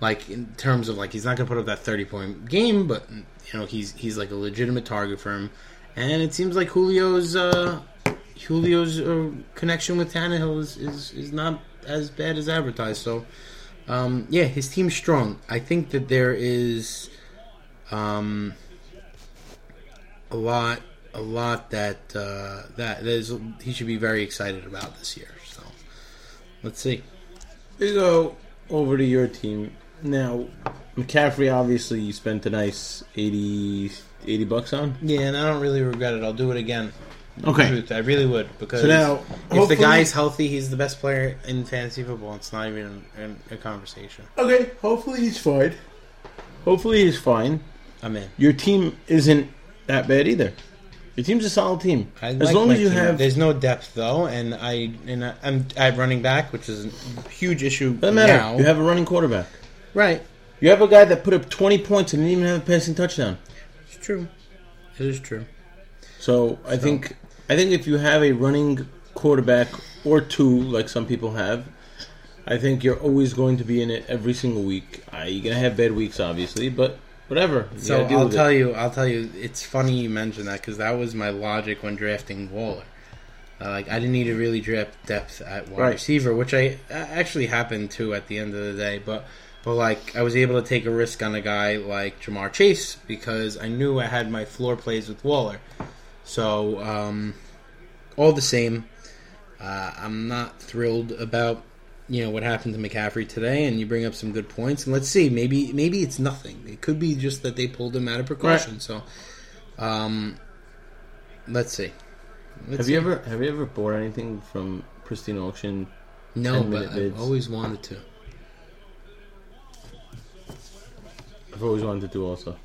Like in terms of like he's not gonna put up that thirty point game, but you know he's he's like a legitimate target for him. And it seems like Julio's uh, Julio's uh, connection with Tannehill is, is is not as bad as advertised. So um, yeah, his team's strong. I think that there is um, a lot a lot that uh, that there's he should be very excited about this year. So let's see. We go over to your team now. McCaffrey, obviously, you spent a nice 80, 80 bucks on. Yeah, and I don't really regret it. I'll do it again. Okay. Truth, I really would because So now, if the guy's healthy, he's the best player in fantasy football. It's not even a, a conversation. Okay, hopefully he's fine. Hopefully he's fine. I'm in. Your team isn't that bad either. Your team's a solid team. I as like long as you team. have, there's no depth though, and I and I, I'm I have running back, which is a huge issue doesn't matter. now. You have a running quarterback. right. You have a guy that put up twenty points and didn't even have a passing touchdown. It's true. It is true. So I think I think if you have a running quarterback or two, like some people have, I think you're always going to be in it every single week. Uh, you're gonna have bad weeks, obviously, but whatever. You So I'll tell it. you, I'll tell you. It's funny you mentioned that because that was my logic when drafting Waller. Uh, like I didn't need to really draft depth at wide Right. receiver, which I uh, actually happened to at the end of the day. But but like I was able to take a risk on a guy like Ja'Marr Chase because I knew I had my floor plays with Waller. So um, all the same, uh, I'm not thrilled about you know what happened to McCaffrey today. And you bring up some good points, and let's see, maybe maybe it's nothing. It could be just that they pulled him out of precaution. So um, let's see. Let's have you ever have you ever bought anything from Pristine Auction? No, but I've bids? always wanted to. I've always wanted to do also.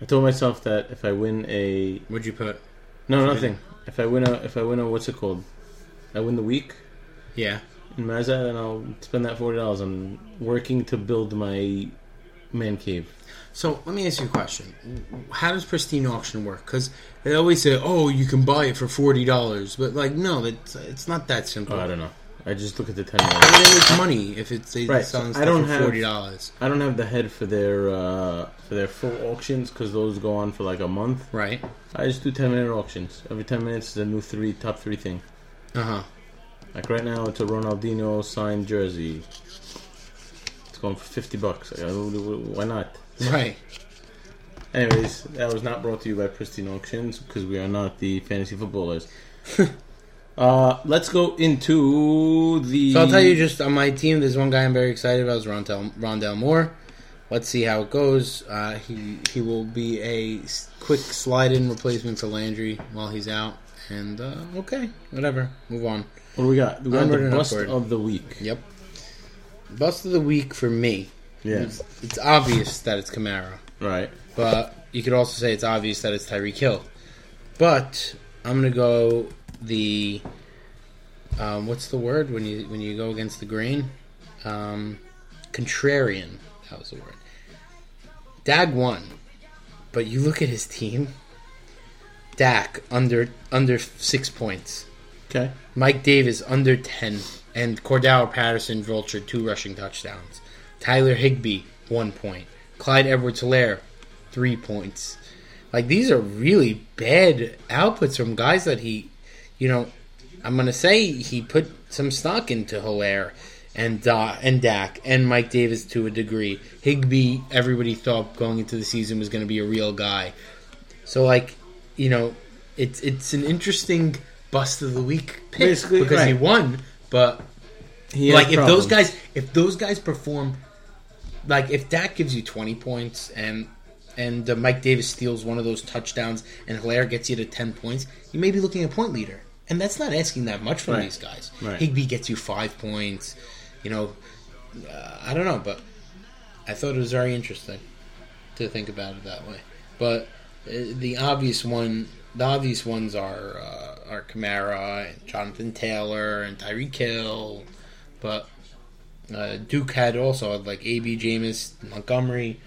I told myself that if I win a What'd you put? no nothing, if I win a if I win a what's it called, I win the week Yeah. in Mazda, then I'll spend that forty dollars on working to build my man cave. So let me ask you a question: How does pristine auction work? Because they always say, "Oh, you can buy it for forty dollars," but like, no, it's it's not that simple. Oh, I don't know. I just look at the ten I minutes. mean, it's money if it's they Right, selling so stuff I don't for have- forty dollars, I don't have the head for their uh, for their full auctions because those go on for like a month. right? I just do ten minute auctions. Every ten minutes is a new three top three thing. Uh huh. Like right now, it's a Ronaldinho signed jersey. It's going for fifty bucks. Like, uh, Why not? Right. Anyways, that was not brought to you by Pristine Auctions because we are not the fantasy footballers. uh, let's go into the. So I'll tell you just on my team. There's one guy I'm very excited about. Is Rondale, Rondale Moore. Let's see how it goes. Uh, he he will be a quick slide-in replacement for Landry while he's out. And uh, okay, whatever. Move on. What do we got? We got Onward the bust upward. of the week. Yep. Bust of the week for me. Yeah. It's, it's obvious that it's Kamara, Right. but you could also say it's obvious that it's Tyreek Hill. But I'm gonna go the um, what's the word when you when you go against the grain? Um, contrarian. That was the word. Dag won, but you look at his team. Dak under under six points. Okay. Mike Davis under 10, and Cordarrelle Patterson vultured two rushing touchdowns. Tyler Higbee, one point. Clyde Edwards Helaire, three points. Like, these are really bad outputs from guys that he, you know, I'm going to say he put some stock into Helaire and, uh, and Dak and Mike Davis to a degree. Higbee, everybody thought going into the season was going to be a real guy. So, like, you know, it's it's an interesting bust of the week pick Basically, because he won. But He like, if problems. those guys, if those guys perform, like if Dak gives you twenty points and and uh, Mike Davis steals one of those touchdowns and Helaire gets you to ten points, you may be looking at point leader, and that's not asking that much from Right. these guys. Right. Higbee gets you five points. You know, uh, I don't know, but I thought it was very interesting to think about it that way. But uh, the obvious one, the obvious ones are uh, are Kamara and Jonathan Taylor and Tyreek Hill, but uh, Duke had also had like AB Jameis, Montgomery.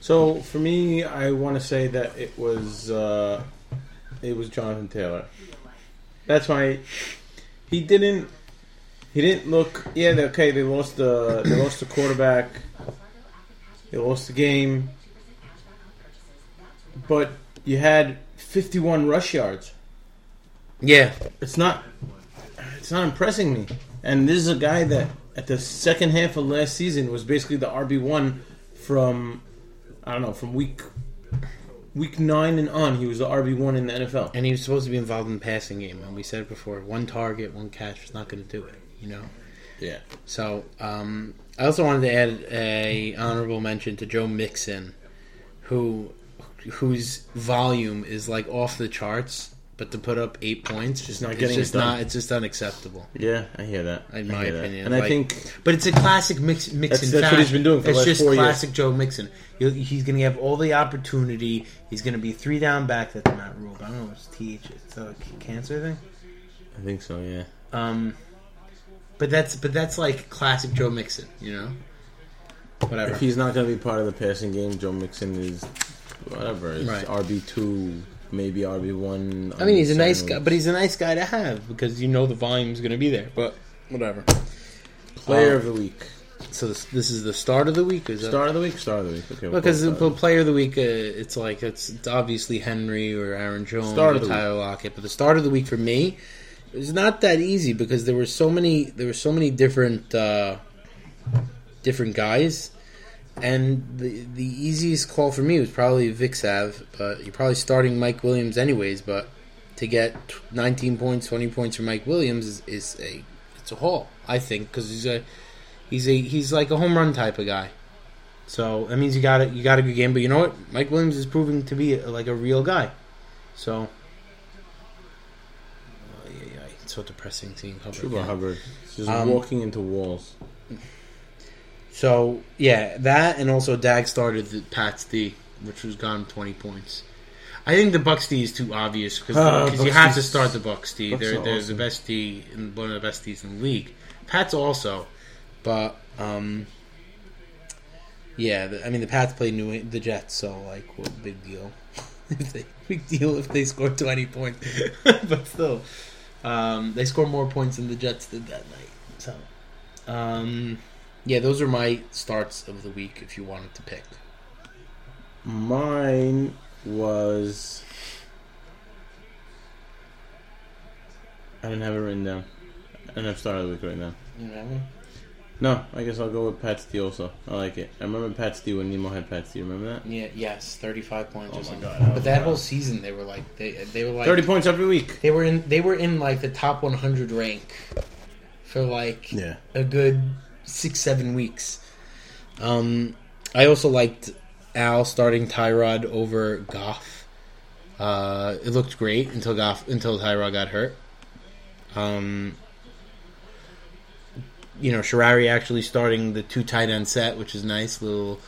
So for me, I want to say that it was uh, it was Jonathan Taylor. That's why he didn't he didn't look. Yeah, they- okay, they lost the they lost the quarterback. They lost the game, but you had 51 rush yards. Yeah, It's not it's not impressing me. And this is a guy that at the second half of last season was basically the RB one from I don't know from week week nine and on. He was the RB one in the NFL. and he was supposed to be involved in the passing game, and we said it before: one target, one catch is not going to do it. You know. Yeah, So um, I also wanted to add a honorable mention to Joe Mixon, who whose volume is like off the charts, but to put up eight points, Just not it's just it done. not. It's just unacceptable. yeah, I hear that. In I my hear that. opinion, and I like- think But it's a classic mix, Mixon. That's- that's what he's been doing for the it's last just four years. classic Joe Mixon. He'll, he's going to have all the opportunity. He's going to be three down back. That's not rule. I don't know what's TH. It's a cancer thing. I think so. Yeah, Um, but that's but that's like classic Joe Mixon, you know. Whatever. if he's not going to be part of the passing game, Joe Mixon is whatever. Is Right. RB two, maybe RB one. I mean, he's a nice guy, but he's a nice guy to have because you know the volume's going to be there. But whatever. player um, of the week. So this, this is the start of the week, is that? Start of the week. Start of the week. Okay, we'll Because the start of the player of the week, uh, it's like it's, it's obviously Henry or Aaron Jones Start or Tyler Lockett. But the start of the week for me is not that easy because there were so many there were so many different uh, different guys, and the the easiest call for me was probably Vic Sav. But you're probably starting Mike Williams anyways. But to get 19 points, 20 points from Mike Williams is, is a it's a haul. I think because he's a he's a he's like a home run type of guy. So that means you got it. You got a good game, but you know what? Mike Williams is proving to be like a real guy. So yeah, so depressing seeing Hubbard. Again. Hubbard just Um, walking into walls. So yeah, that and also Dag started the Pats D, which was gone twenty points. I think the Bucks D is too obvious because Ah, you have to start the Bucks D. Bucks They're they're awesome. the best D one of the best Ds in the league. Pats also, but um, yeah, the, I mean the Pats played New the Jets, so like, what big deal? if they, big deal if they score twenty points, but still, um, they score more points than the Jets did that night. So, um, yeah, those are my starts of the week. If you wanted to pick, Mine was. I didn't have it written down. I don't have start of the week right now. you know, No, I guess I'll go with Pat D also. I like it. I remember Pat D when Nemo had Pat D. Remember that? yeah, yes, thirty-five points Oh or my something. God, that but that wild. whole season, they were like they they were like Thirty points every week. They were in they were in like the top 100 rank for like Yeah. a good six seven weeks. Um, I also liked Al starting Tyrod over Goff. Uh, it looked great until Goff until Tyrod got hurt. Um, you know, Sharari actually starting the two tight end set, which is nice. Little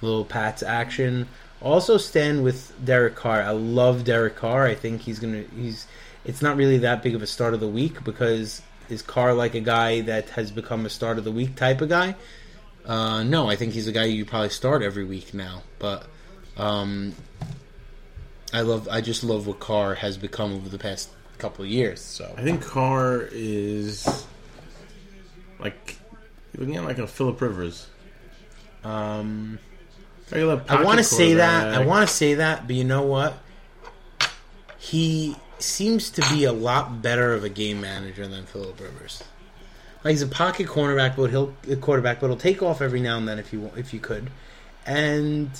little Pats action. Also stand with Derek Carr. I love Derek Carr. I think he's gonna he's it's not really that big of a start of the week because is Carr like a guy that has become a start of the week type of guy? Uh, no, I think he's a guy you probably start every week now. But um, I love I just love what Carr has become over the past couple of years. So I think Carr is like you're looking at like a Philip Rivers. um, I want to say that. I want to say that, but you know what? He seems to be a lot better of a game manager than Philip Rivers. Like he's a pocket cornerback, but he'll a quarterback, but he'll take off every now and then if you if you could, and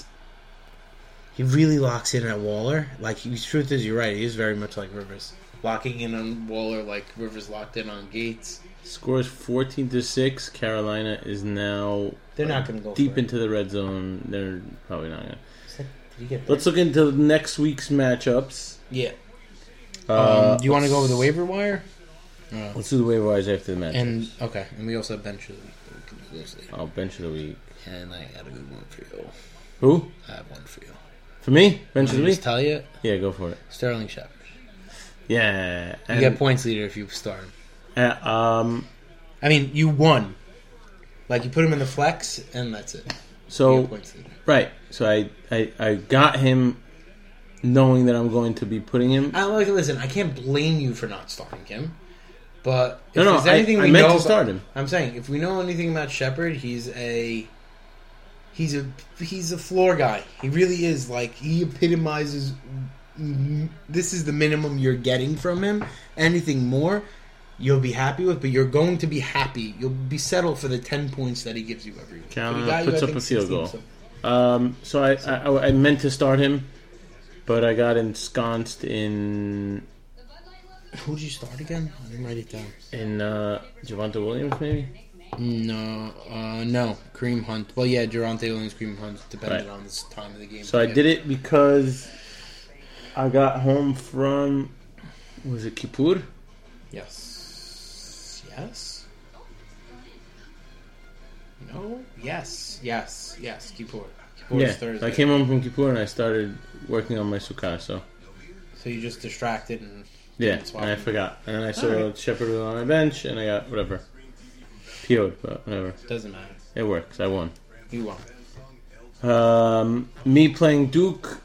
he really locks in at Waller. Like he, truth is, you're right. He is very much like Rivers, locking in on Waller like Rivers locked in on Gates. Scores fourteen to six. Carolina is now They're not going to go deep into the red zone. They're probably not you get Let's look into next week's matchups. yeah. Uh, um, do you want to go over the waiver wire? Uh, Let's do the waiver wires after the match. And okay, and we also have bench of the week. but We can do those later. I'll bench of the week. And I got a good one for you. Who? I have one for you. For me? Bench of the week? tell you, Yeah, go for it. Sterling Shepard. Yeah. You get points leader if you start him. uh, um. I mean, you won. Like you put him in the flex, and that's it. You So get points leader. right. So I, I I got him, knowing that I'm going to be putting him. I like listen. I can't blame you for not starting him, but if No, no. there's I, anything I we meant know to about- start him. I'm saying if we know anything about Shepard, he's a he's a he's a floor guy. He really is. Like he epitomizes. This is the minimum you're getting from him. Anything more, you'll be happy with. But you're going to be happy. You'll be settled for the ten points that he gives you every week. Carolina For the guy who puts I up a field goal. so- Um. So I, I I meant to start him, but I got ensconced in Who did you start again? I didn't write it down. in uh, Javonte Williams maybe. No, uh, no, Kareem Hunt. Well, yeah, Durante Williams, Kareem Hunt, depending Right. on this time of the game. So I did it because I got home from was it Kippur? Yes. Yes. No. Yes. Yes. Yes. Kippur. Kippur Yeah, Thursday. I came home from Kippur and I started working on my sukkah. So So you just distracted and yeah, and I forgot, and then I saw Alright. Shepard was on my bench, and I got whatever PO'd, but whatever, doesn't matter. it works. I won. You won. Um, me playing Duke.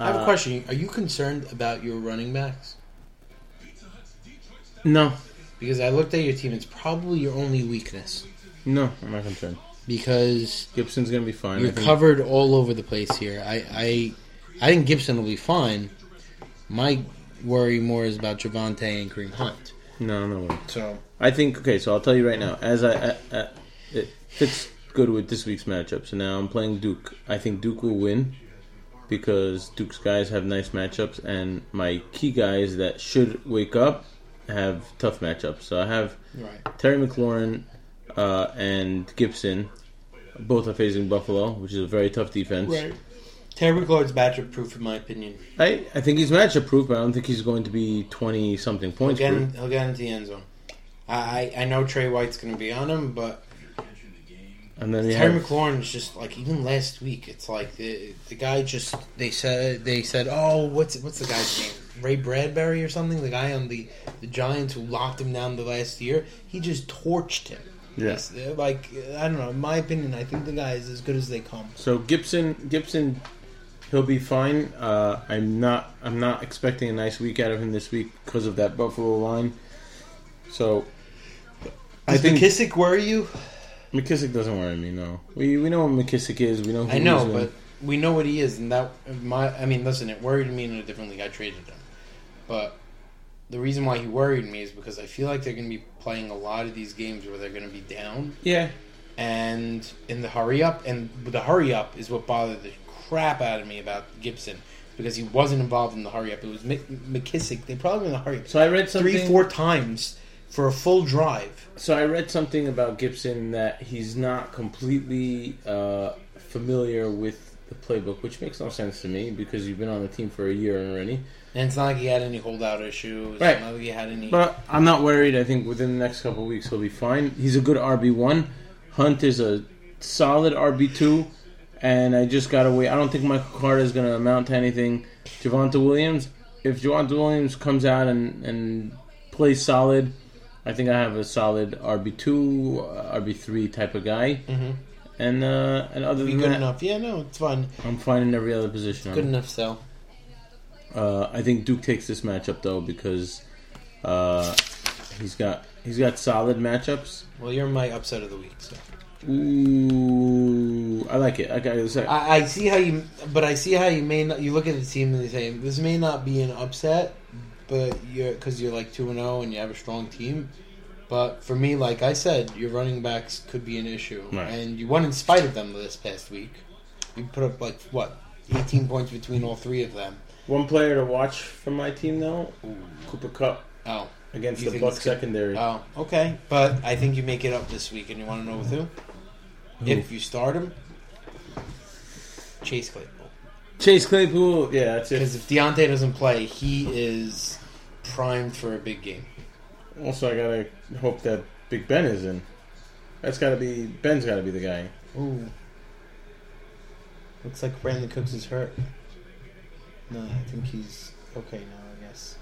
I have a uh, question. Are you concerned about your running backs? No, Because I looked at your team. It's probably your only weakness. no, I'm not concerned. Because Gibson's gonna be fine. I You're covered all over the place here. I, I, I think Gibson will be fine. My worry more is about Javonte and Kareem Hunt. No, no way. So I think okay. So I'll tell you right now, as I, I, I it fits good with this week's matchup. So now I'm playing Duke. I think Duke will win because Duke's guys have nice matchups, and my key guys that should wake up have tough matchups. So I have right, Terry McLaurin uh, and Gibson. Both are facing Buffalo, which is a very tough defense. Right. Terry McLaurin's matchup proof, in my opinion. I, I think he's matchup proof, but I don't think he's going to be twenty something He'll points get, in, he'll get into the end zone. I, I I know Tre White's going to be on him, but And then Terry have McLaurin is just like even last week. It's like the the guy just they said they said oh what's what's the guy's name Ray Bradbury or something the guy on the the Giants who locked him down the last year he just torched him. Yeah. Uh, like I don't know. In my opinion, I think the guy is as good as they come. So Gibson Gibson he'll be fine. Uh, I'm not I'm not expecting a nice week out of him this week because of that Buffalo line. So I Does think McKissic worry you? McKissic doesn't worry me. No, we we know what McKissic is. We know. Who I know, he's in. but we know what he is, and that my I mean, listen, it worried me in a different league. I traded him, but the reason why he worried me is because I feel like they're going to be playing a lot of these games where they're going to be down, yeah, and in the hurry up, and the hurry up is what bothered the crap out of me about Gibson because he wasn't involved in the hurry up. It was McKissic. They probably were in the hurry up so I read something. three, four times for a full drive. So I read something about Gibson that he's not completely uh, familiar with the playbook, which makes no sense to me because you've been on the team for a year already. And it's not like he had any holdout issues. Right. It's not like he had any. But I'm not worried. I think within the next couple of weeks he'll be fine. He's a good RB one. Hunt is a solid RB two, and I just gotta wait. I don't think Michael Carter is going to amount to anything. Javonte Williams, if Javonte Williams comes out and and plays solid, I think I have a solid RB two, RB three type of guy. Mhm. And uh, and other be than good that, enough. Yeah, no, it's fine. I'm fine in every other position. Good enough, sell. Uh, I think Duke takes this matchup though because uh, he's got he's got solid matchups. Well, you're my upset of the week. So Ooh, I like it. I got I, I see how you, but I see how you may not. You look at the team and you say this may not be an upset, but you're because you're like two and zero and you have a strong team. But for me, like I said, your running backs could be an issue, Right. and you won in spite of them this past week. You put up like what, eighteen points between all three of them. One player to watch from my team though, Cooper Kupp Oh, against You the think Buck it's good? secondary. oh, okay. But I think you make it up this week, and you want to know with who? Who? If you start him, Chase Claypool. Chase Claypool, yeah, that's it. Because if Diontae doesn't play, he is primed for a big game. Also, I gotta hope that Big Ben is in. That's gotta be Ben's gotta be the guy. Ooh. Looks like Brandin Cooks is hurt. No, I think he's okay now, I guess.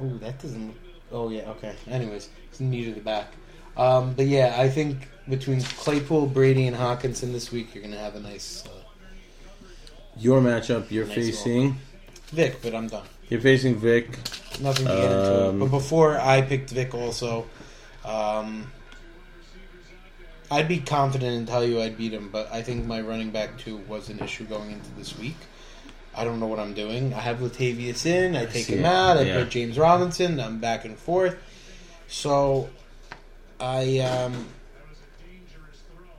Oh, that doesn't look. Oh, yeah, okay. Anyways, he's knee to the back. Um, but yeah, I think between Claypool, Brady, and Hockenson this week, you're going to have a nice uh, Your matchup, you're Nice facing. Vic, but I'm done. You're facing Vic. Nothing to get into. Um, But before I picked Vic, also, um, I'd be confident and tell you I'd beat him. But I think my running back two was an issue going into this week. I don't know what I'm doing. I have Latavius in. I take him it. out. I Yeah. put James Robinson. I'm back and forth. So, I um,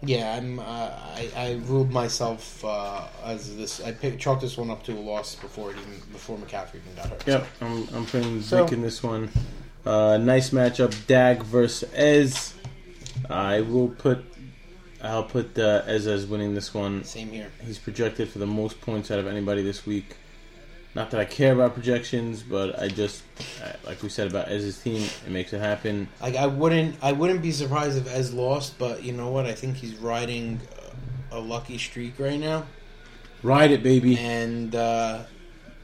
yeah, I'm. Uh, I I ruled myself uh, as this. I picked, chalked this one up to a loss before it even before McCaffrey even got hurt. Yep, I'm, I'm putting So- Vic in this one. Uh, nice matchup, Dag versus Ez. I will put, I'll put uh, Ez as winning this one. Same here. He's projected for the most points out of anybody this week. Not that I care about projections, but I just, like we said about Ez's team, it makes it happen. Like I wouldn't, I wouldn't be surprised if Ez lost, but you know what? I think he's riding a lucky streak right now, Ride it, baby. and uh,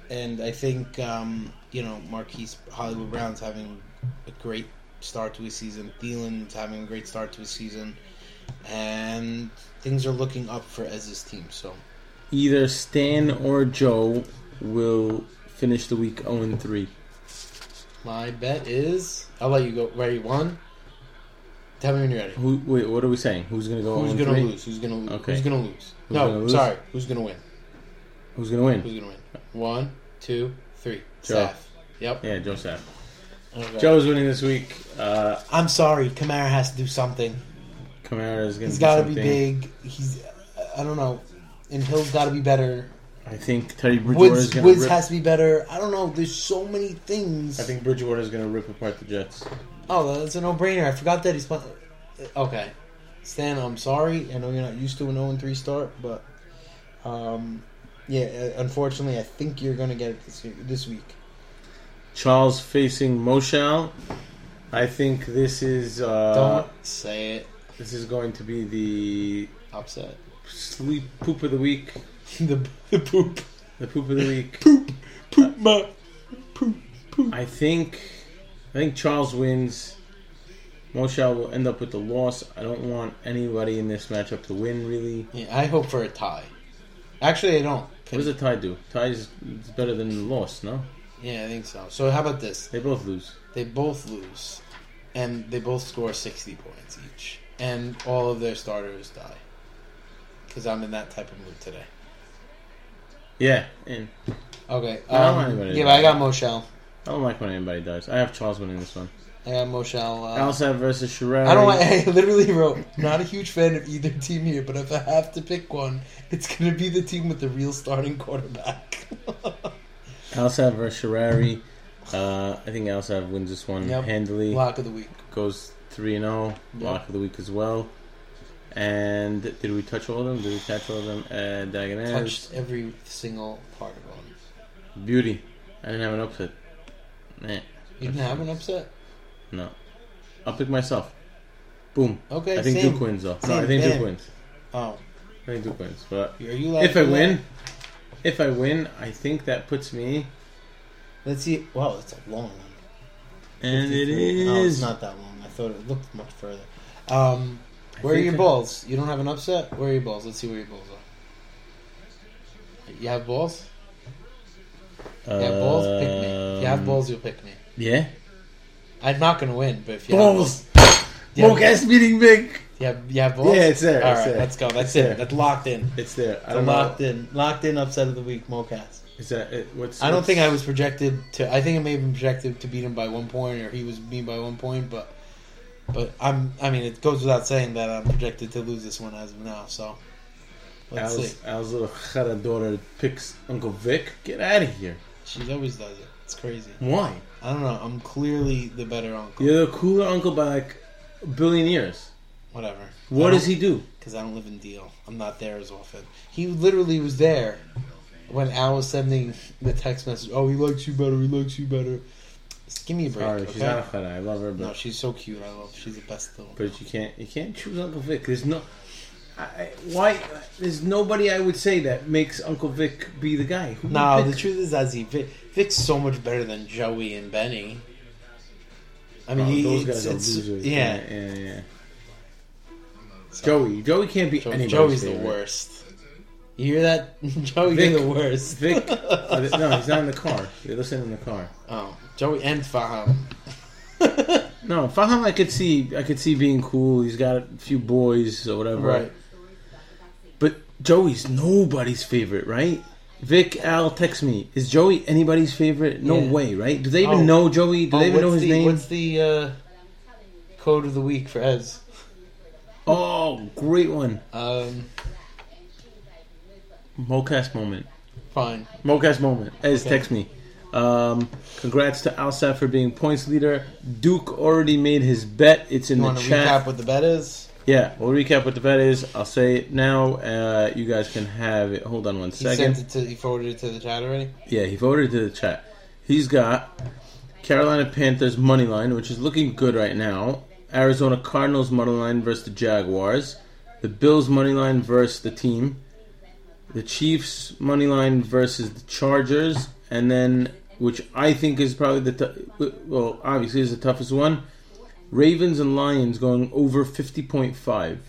and I think um, you know Marquise Hollywood Brown's having a great start to his season. Thielen's having a great start to his season, and things are looking up for Ez's team. So Either Stan or Joe will finish the week 0 3. my bet is, I'll let you go. Ready? One. Tell me when you're ready. Who? Wait, what are we saying? Who's gonna go? Who's gonna 3? lose? Who's gonna lose? Okay. Who's gonna lose? Who's no, gonna lose? sorry. Who's gonna win? Who's gonna win? Who's gonna win? One, two, three. Joe. Saf. Yep. Yeah, Joe Sapp. Okay. Joe's winning this week. Uh, I'm sorry. Kamara has to do something. Kamara is gonna. He's got to be big. He's. I don't know. And Hill's got to be better. I think Teddy Bridgewater is gonna Woods rip. has to be better. I don't know. There's so many things. I think Bridgewater is gonna rip apart the Jets. Oh, that's a no-brainer. I forgot that he's. Okay, Stan, I'm sorry. I know you're not used to an 0 3 start, but Um, yeah, uh, unfortunately, I think you're going to get it this, this week. Charles facing Moshal. I think this is uh, Don't say it. This is going to be the Upset. sleep poop of the week. the, the poop. The poop of the week. Poop, poop ma. Poop, poop. I think I think Charles wins. Moshe will end up with the loss. I don't want anybody in this matchup to win. Really, Yeah, I hope for a tie. Actually, I don't. what does a tie do? Tie is is better than the loss. No, Yeah, I think so. So how about this? they both lose. They both lose, and they both score sixty points each, and all of their starters die. Because I'm in that type of mood today. Yeah, and Okay. I don't Um, want anybody to yeah, but die. I got Moshel. I don't like when anybody dies. I have Charles winning this one. I got Moshel. Uh, Alsab versus Sherrari. I don't. Want, I literally wrote not a huge fan of either team here, but if I have to pick one, it's going to be the team with the real starting quarterback. Alsab versus Sherrari. Uh, I think Alsab wins this one Yep. handily. Lock of the week. Goes three and zero. Yep. Lock of the week as well. And did we touch all of them? Did we catch all of them? Uh, Dagenaz. Touched every single part of one. Beauty. I didn't have an upset. Nah, You didn't have an upset. no. I'll pick myself. Boom. Okay, I think same. Duke wins though. No, I think Duke wins. Oh, I think Duke wins. But? If I win, if I win, I think that puts me. let's see. Wow, it's a long one. And it 53. No, it's not that long. Thought it looked much further. Um, where are your balls? You don't have an upset. Where are your balls? Let's see where your balls are. You have balls? You have balls? Pick me. If you have Um, balls, you'll pick me. Yeah. I'm not gonna win, but if you Balls. have have, Mocas beating big. you have, you have balls. Yeah, it's there, All it's right, there. let's go. That's It's it. there. That's locked in. It's there. I don't know. locked in. Locked in. Upset of the week. Mocas. Is that it? What's? I don't what's- think I was projected to. I think I may have been projected to beat him by one point, or he was beat by one point. But, but I'm. I mean, it goes without saying that I'm projected to lose this one as of now. So, let's Al's, see. Al's little chara daughter picks Uncle Vic. Get out of here. She always does it. It's crazy. Why? I don't know. I'm clearly the better uncle. You're the cooler uncle by like a billion years. Whatever. What does he do? Because I don't live in Deal. I'm not there as often. He literally was there when Al was sending the text message. Oh, he likes you better. He likes you better. Just give me a break. Sorry, okay? she's not a chara. I love her, but no, she's so cute. I love. She's the best though. but you can't you can't choose Uncle Vic. There's no. I, why? There's nobody I would say that makes Uncle Vic be the guy. Who No, the truth is, Azzy, Vic, Vic's so much better than Joey and Benny. I mean, Oh, he, those it's- guys are losers. Yeah, yeah, yeah. yeah. So, Joey, Joey can't be Jo- anybody's Joey's favorite. the worst. You hear that, Joey? Vic- you're the worst. Vic, no, he's not in the car. They listen in the car. Oh, Joey and Faham. No, Faham, I could see, I could see being cool. He's got a few boys or whatever. right. But Joey's nobody's favorite, right? Vic, Al, text me. Is Joey anybody's favorite? No Yeah. way, right? Do they even Oh. know Joey? Do Oh, they even know his the, name? What's the uh, code of the week for Ez? Oh, great one. Um, Mocast moment. fine. Mocast moment. Ez, Okay. text me. Um, congrats to Alsaf for being points leader. Duke already made his bet. It's in You the chat. recap what the bet is? Yeah, we'll recap what the bet is. I'll say it now. Uh, you guys can have it. Hold on one second. He sent it to. He forwarded it to the chat already. Yeah, he voted to the chat. He's got Carolina Panthers money line, which is looking good right now. Arizona Cardinals money line versus the Jaguars. The Bills money line versus the team. The Chiefs money line versus the Chargers, and then which I think is probably the tou- well, obviously is the toughest one. Ravens and Lions going over fifty point five.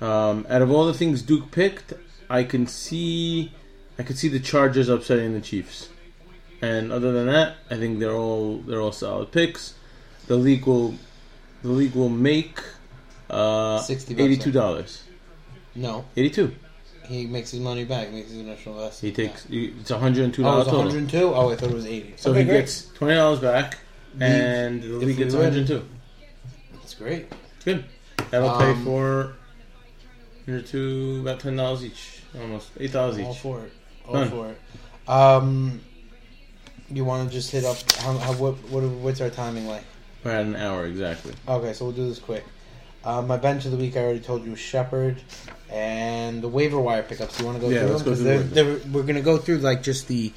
Um, out of all the things Duke picked, I can see I could see the Chargers upsetting the Chiefs. And other than that, I think they're all they're all solid picks. The league will the league will make uh, eighty two dollars. No, Eighty two. He makes his money back. Makes his initial He investment. takes it's one hundred and two Yeah. Oh, it dollars 102. Oh, I thought it was 80. So Okay, he great. gets twenty dollars back, and the if league gets one hundred two. That's great. Good. That'll pay Um, for hundred two about ten dollars each, almost eight dollars All for it. All for it. Um, you want to just hit up? How, how what, what? What's our timing like? We're at an hour exactly. Okay, so we'll do this quick. Uh, my bench of the week, I already told you, was Shepard. And the waiver wire pickups. You want to go Yeah, through let's them? go through the they're- they're- we're going to go through like just the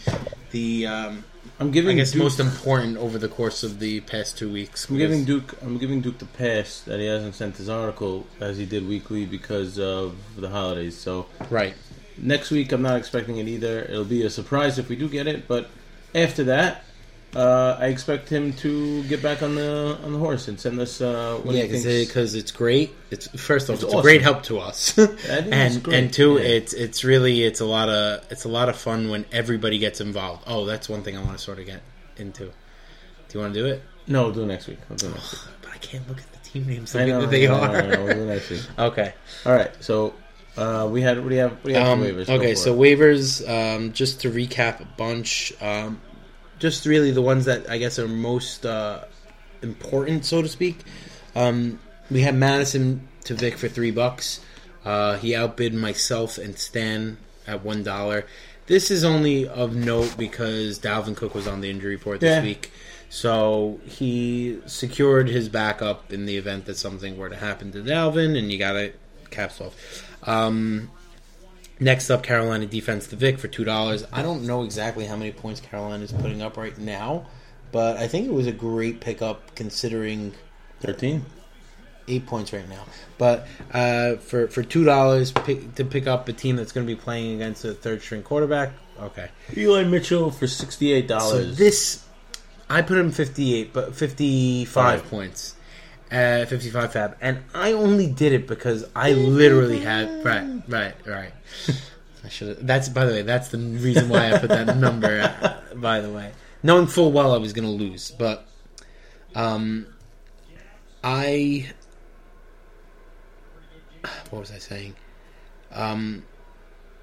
the um, I'm giving I guess Duke, most important over the course of the past two weeks. I'm giving Duke. I'm giving Duke the pass that he hasn't sent his article as he did weekly because of the holidays. So right. next week, I'm not expecting it either. It'll be a surprise if we do get it. But after that, uh, I expect him to get back on the on the horse and send us uh, yeah, because it's great. It's first off, It's it's, awesome. a great help to us, and and two, yeah. it's it's really it's a lot of it's a lot of fun when everybody gets involved. Oh, that's one thing I want to sort of get into. Do you want to do it? no, we'll do it next week. We'll do it next week. But I can't look at the team names the I way know, that they know, are. Know, we'll next week. okay. All right, so uh, we had what do you have? What do you have Um, waivers? Okay, so it. waivers. Um, just to recap a bunch. Um, just really the ones that I guess are most uh, important, so to speak. Um, we have Madison to Vic for three bucks. Uh, he outbid myself and Stan at one dollar. This is only of note because Dalvin Cook was on the injury report this Yeah. week, so he secured his backup in the event that something were to happen to Dalvin, and you got to caps off. Um, Next up, Carolina defense to Vic for two dollars. I don't know exactly how many points Carolina is putting up right now, but I think it was a great pickup considering thirteen. eight points right now. But uh, for for two dollars pick, to pick up a team that's going to be playing against a third string quarterback, okay. Eli Mitchell for sixty eight So dollars. this, I put him fifty eight, but fifty Five. points. Uh, 55 fab. And i only did it because i literally had right right right. I should that's by the way that's the reason why i put that number uh, by the way. Knowing full well i was going to lose but um i what was i saying? Um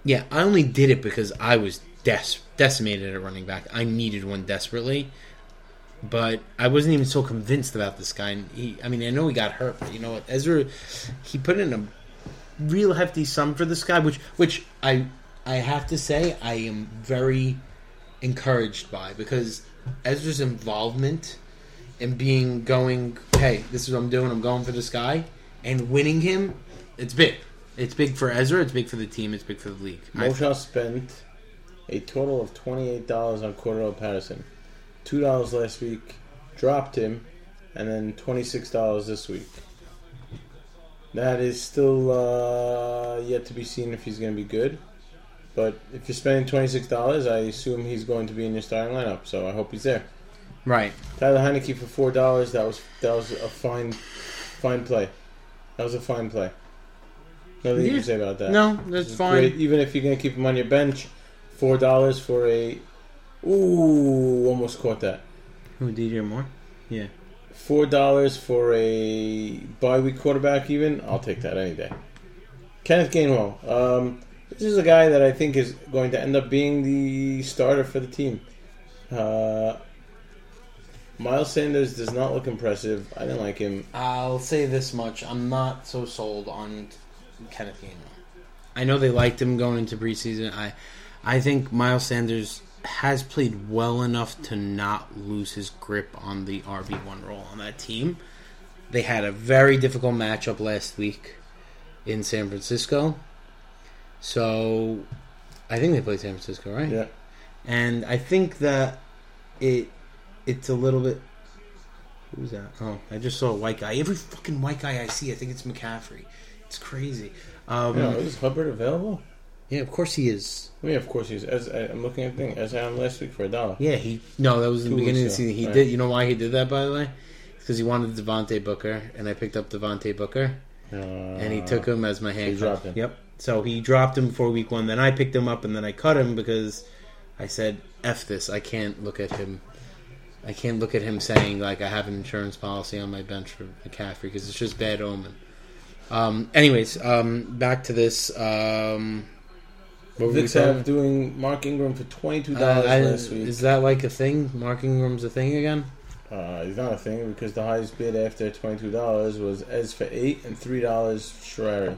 yeah i only did it because i was des- decimated at running back. I needed one desperately but I wasn't even so convinced about this guy. And he, I mean, I know he got hurt, but you know what? Ezra, he put in a real hefty sum for this guy, which, which I, I have to say, I am very encouraged by because Ezra's involvement in being going, hey, this is what I'm doing. I'm going for this guy, and winning him, it's big. It's big for Ezra. It's big for the team. It's big for the league. Moshe spent a total of twenty eight dollars on Cordarrelle Patterson. Two dollars last week, dropped him, and then twenty six dollars this week. That is still uh, yet to be seen if he's going to be good. But if you're spending twenty six dollars, I assume he's going to be in your starting lineup. So I hope he's there. right. Tyler Heinicke for four dollars. That was that was a fine, fine play. That was a fine play. Nothing you can say about that. No, that's fine. great. Even if you're gonna keep him on your bench, four dollars for a. Ooh, almost caught that. Who DJ Moore? Yeah. Four dollars for a bye week quarterback. Even I'll take that any day. Kenneth Gainwell. Um, this is a guy that I think is going to end up being the starter for the team. Uh, Miles Sanders does not look impressive. I didn't like him. I'll say this much: I'm not so sold on Kenneth Gainwell. I know they liked him going into preseason. I, I think Miles Sanders has played well enough to not lose his grip on the RB one role on that team. They had a very difficult matchup last week in San Francisco. So, I think they played San Francisco, right? Yeah. and I think that it it's a little bit. Who's that? Oh, I just saw a white guy. Every fucking white guy I see, I think it's McCaffrey. It's crazy. Um, yeah, is Hubbard available? Of course he is. Yeah, of course he's. As I, I'm looking at the thing as I am last week for a dollar. Yeah, he. No, that was in Two the beginning of weeks the ago, season. He right. did. You know why he did that? By the way, because he wanted Devontae Booker, and I picked up Devontae Booker, Uh, and he took him as my handcuff. dropped him. Yep. So he dropped him before week one. Then I picked him up, and then I cut him because I said, "F this! I can't look at him. I can't look at him saying like I have an insurance policy on my bench for McCaffrey because it's just bad omen." Um, anyways, um, back to this. Um, what were we have doing Mark Ingram for twenty two Uh, dollars I- last week. is that like a thing? Mark Ingram's a thing again? Uh, it's not a thing because the highest bid after twenty two dollars was Ez for eight and three dollars Sherrari.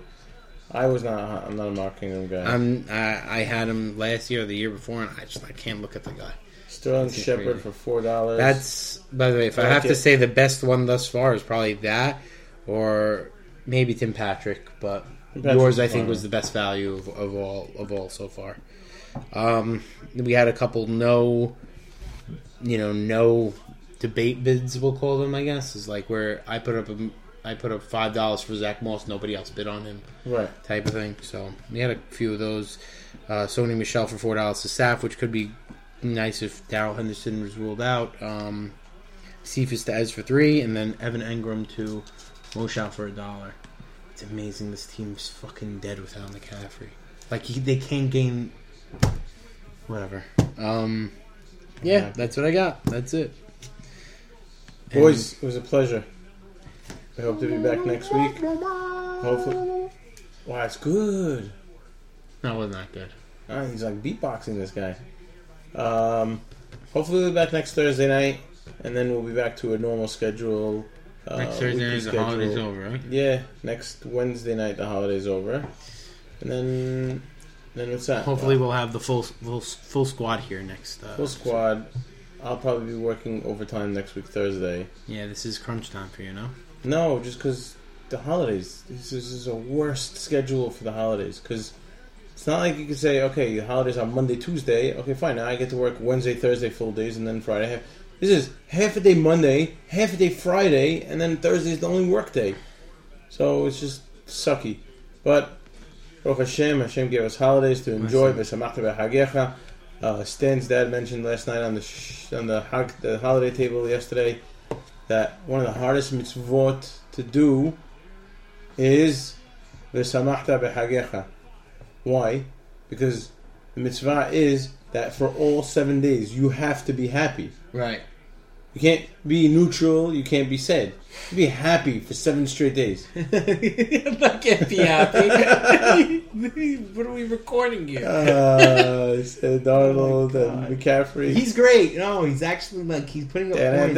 I was not. I'm not a Mark Ingram guy. I'm. I, I had him last year or the year before, and I just I can't look at the guy. Sterling That's Shepard for four dollars. That's by the way, if I, I like have to it. say the best one thus far is probably that, or maybe Tim Patrick, but Patrick's yours I think was the best value of, of all of all so far. Um, we had a couple no, you know, no debate bids. We'll call them, I guess, is like where I put up a, I put up five dollars for Zach Moss, nobody else bid on him, Right. type of thing. So we had a few of those. Uh, Sony Michel for four dollars to staff, which could be nice if Darrell Henderson was ruled out. Um, Cephas to Ez for three, and then Evan Engram to Moshow for a dollar. It's amazing this team's fucking dead without McCaffrey. Like he, they can't gain. Whatever. Um, yeah, that's what I got. That's it. And- Boys, it was a pleasure. I hope to be back next week. Hopefully. Wow, it's good. that was not that good. He's like beatboxing this guy. Um, hopefully we'll be back next Thursday night, and then we'll be back to a normal schedule. Uh, Next Thursday night, the holiday's over, right? Yeah, next Wednesday night the holiday's over, and then then what's that? Hopefully, we'll have the full full, full squad here next. Uh, full squad. I'll probably be working overtime next week Thursday. Yeah, this is crunch time for you, no? No, just because the holidays. This is, a worst schedule for the holidays because it's not like you can say, okay, holidays on Monday, Tuesday. Okay, fine. Now I get to work Wednesday, Thursday, full days, and then Friday. This is half a day Monday, half a day Friday, and then Thursday is the only work day. So it's just sucky. But Baruch Hashem, Hashem gave us holidays to enjoy. Uh, Stan's dad mentioned last night on the sh- on the hag- the holiday table yesterday that one of the hardest mitzvot to do is v'samachta b'chagecha. Why? Because the mitzvah is that for all seven days you have to be happy. Right. You can't be neutral. You can't be sad. You be happy for seven straight days. I can't be happy. what are we recording here? Uh, said Darnold Oh and McCaffrey. He's great. No, he's actually like he's putting up points.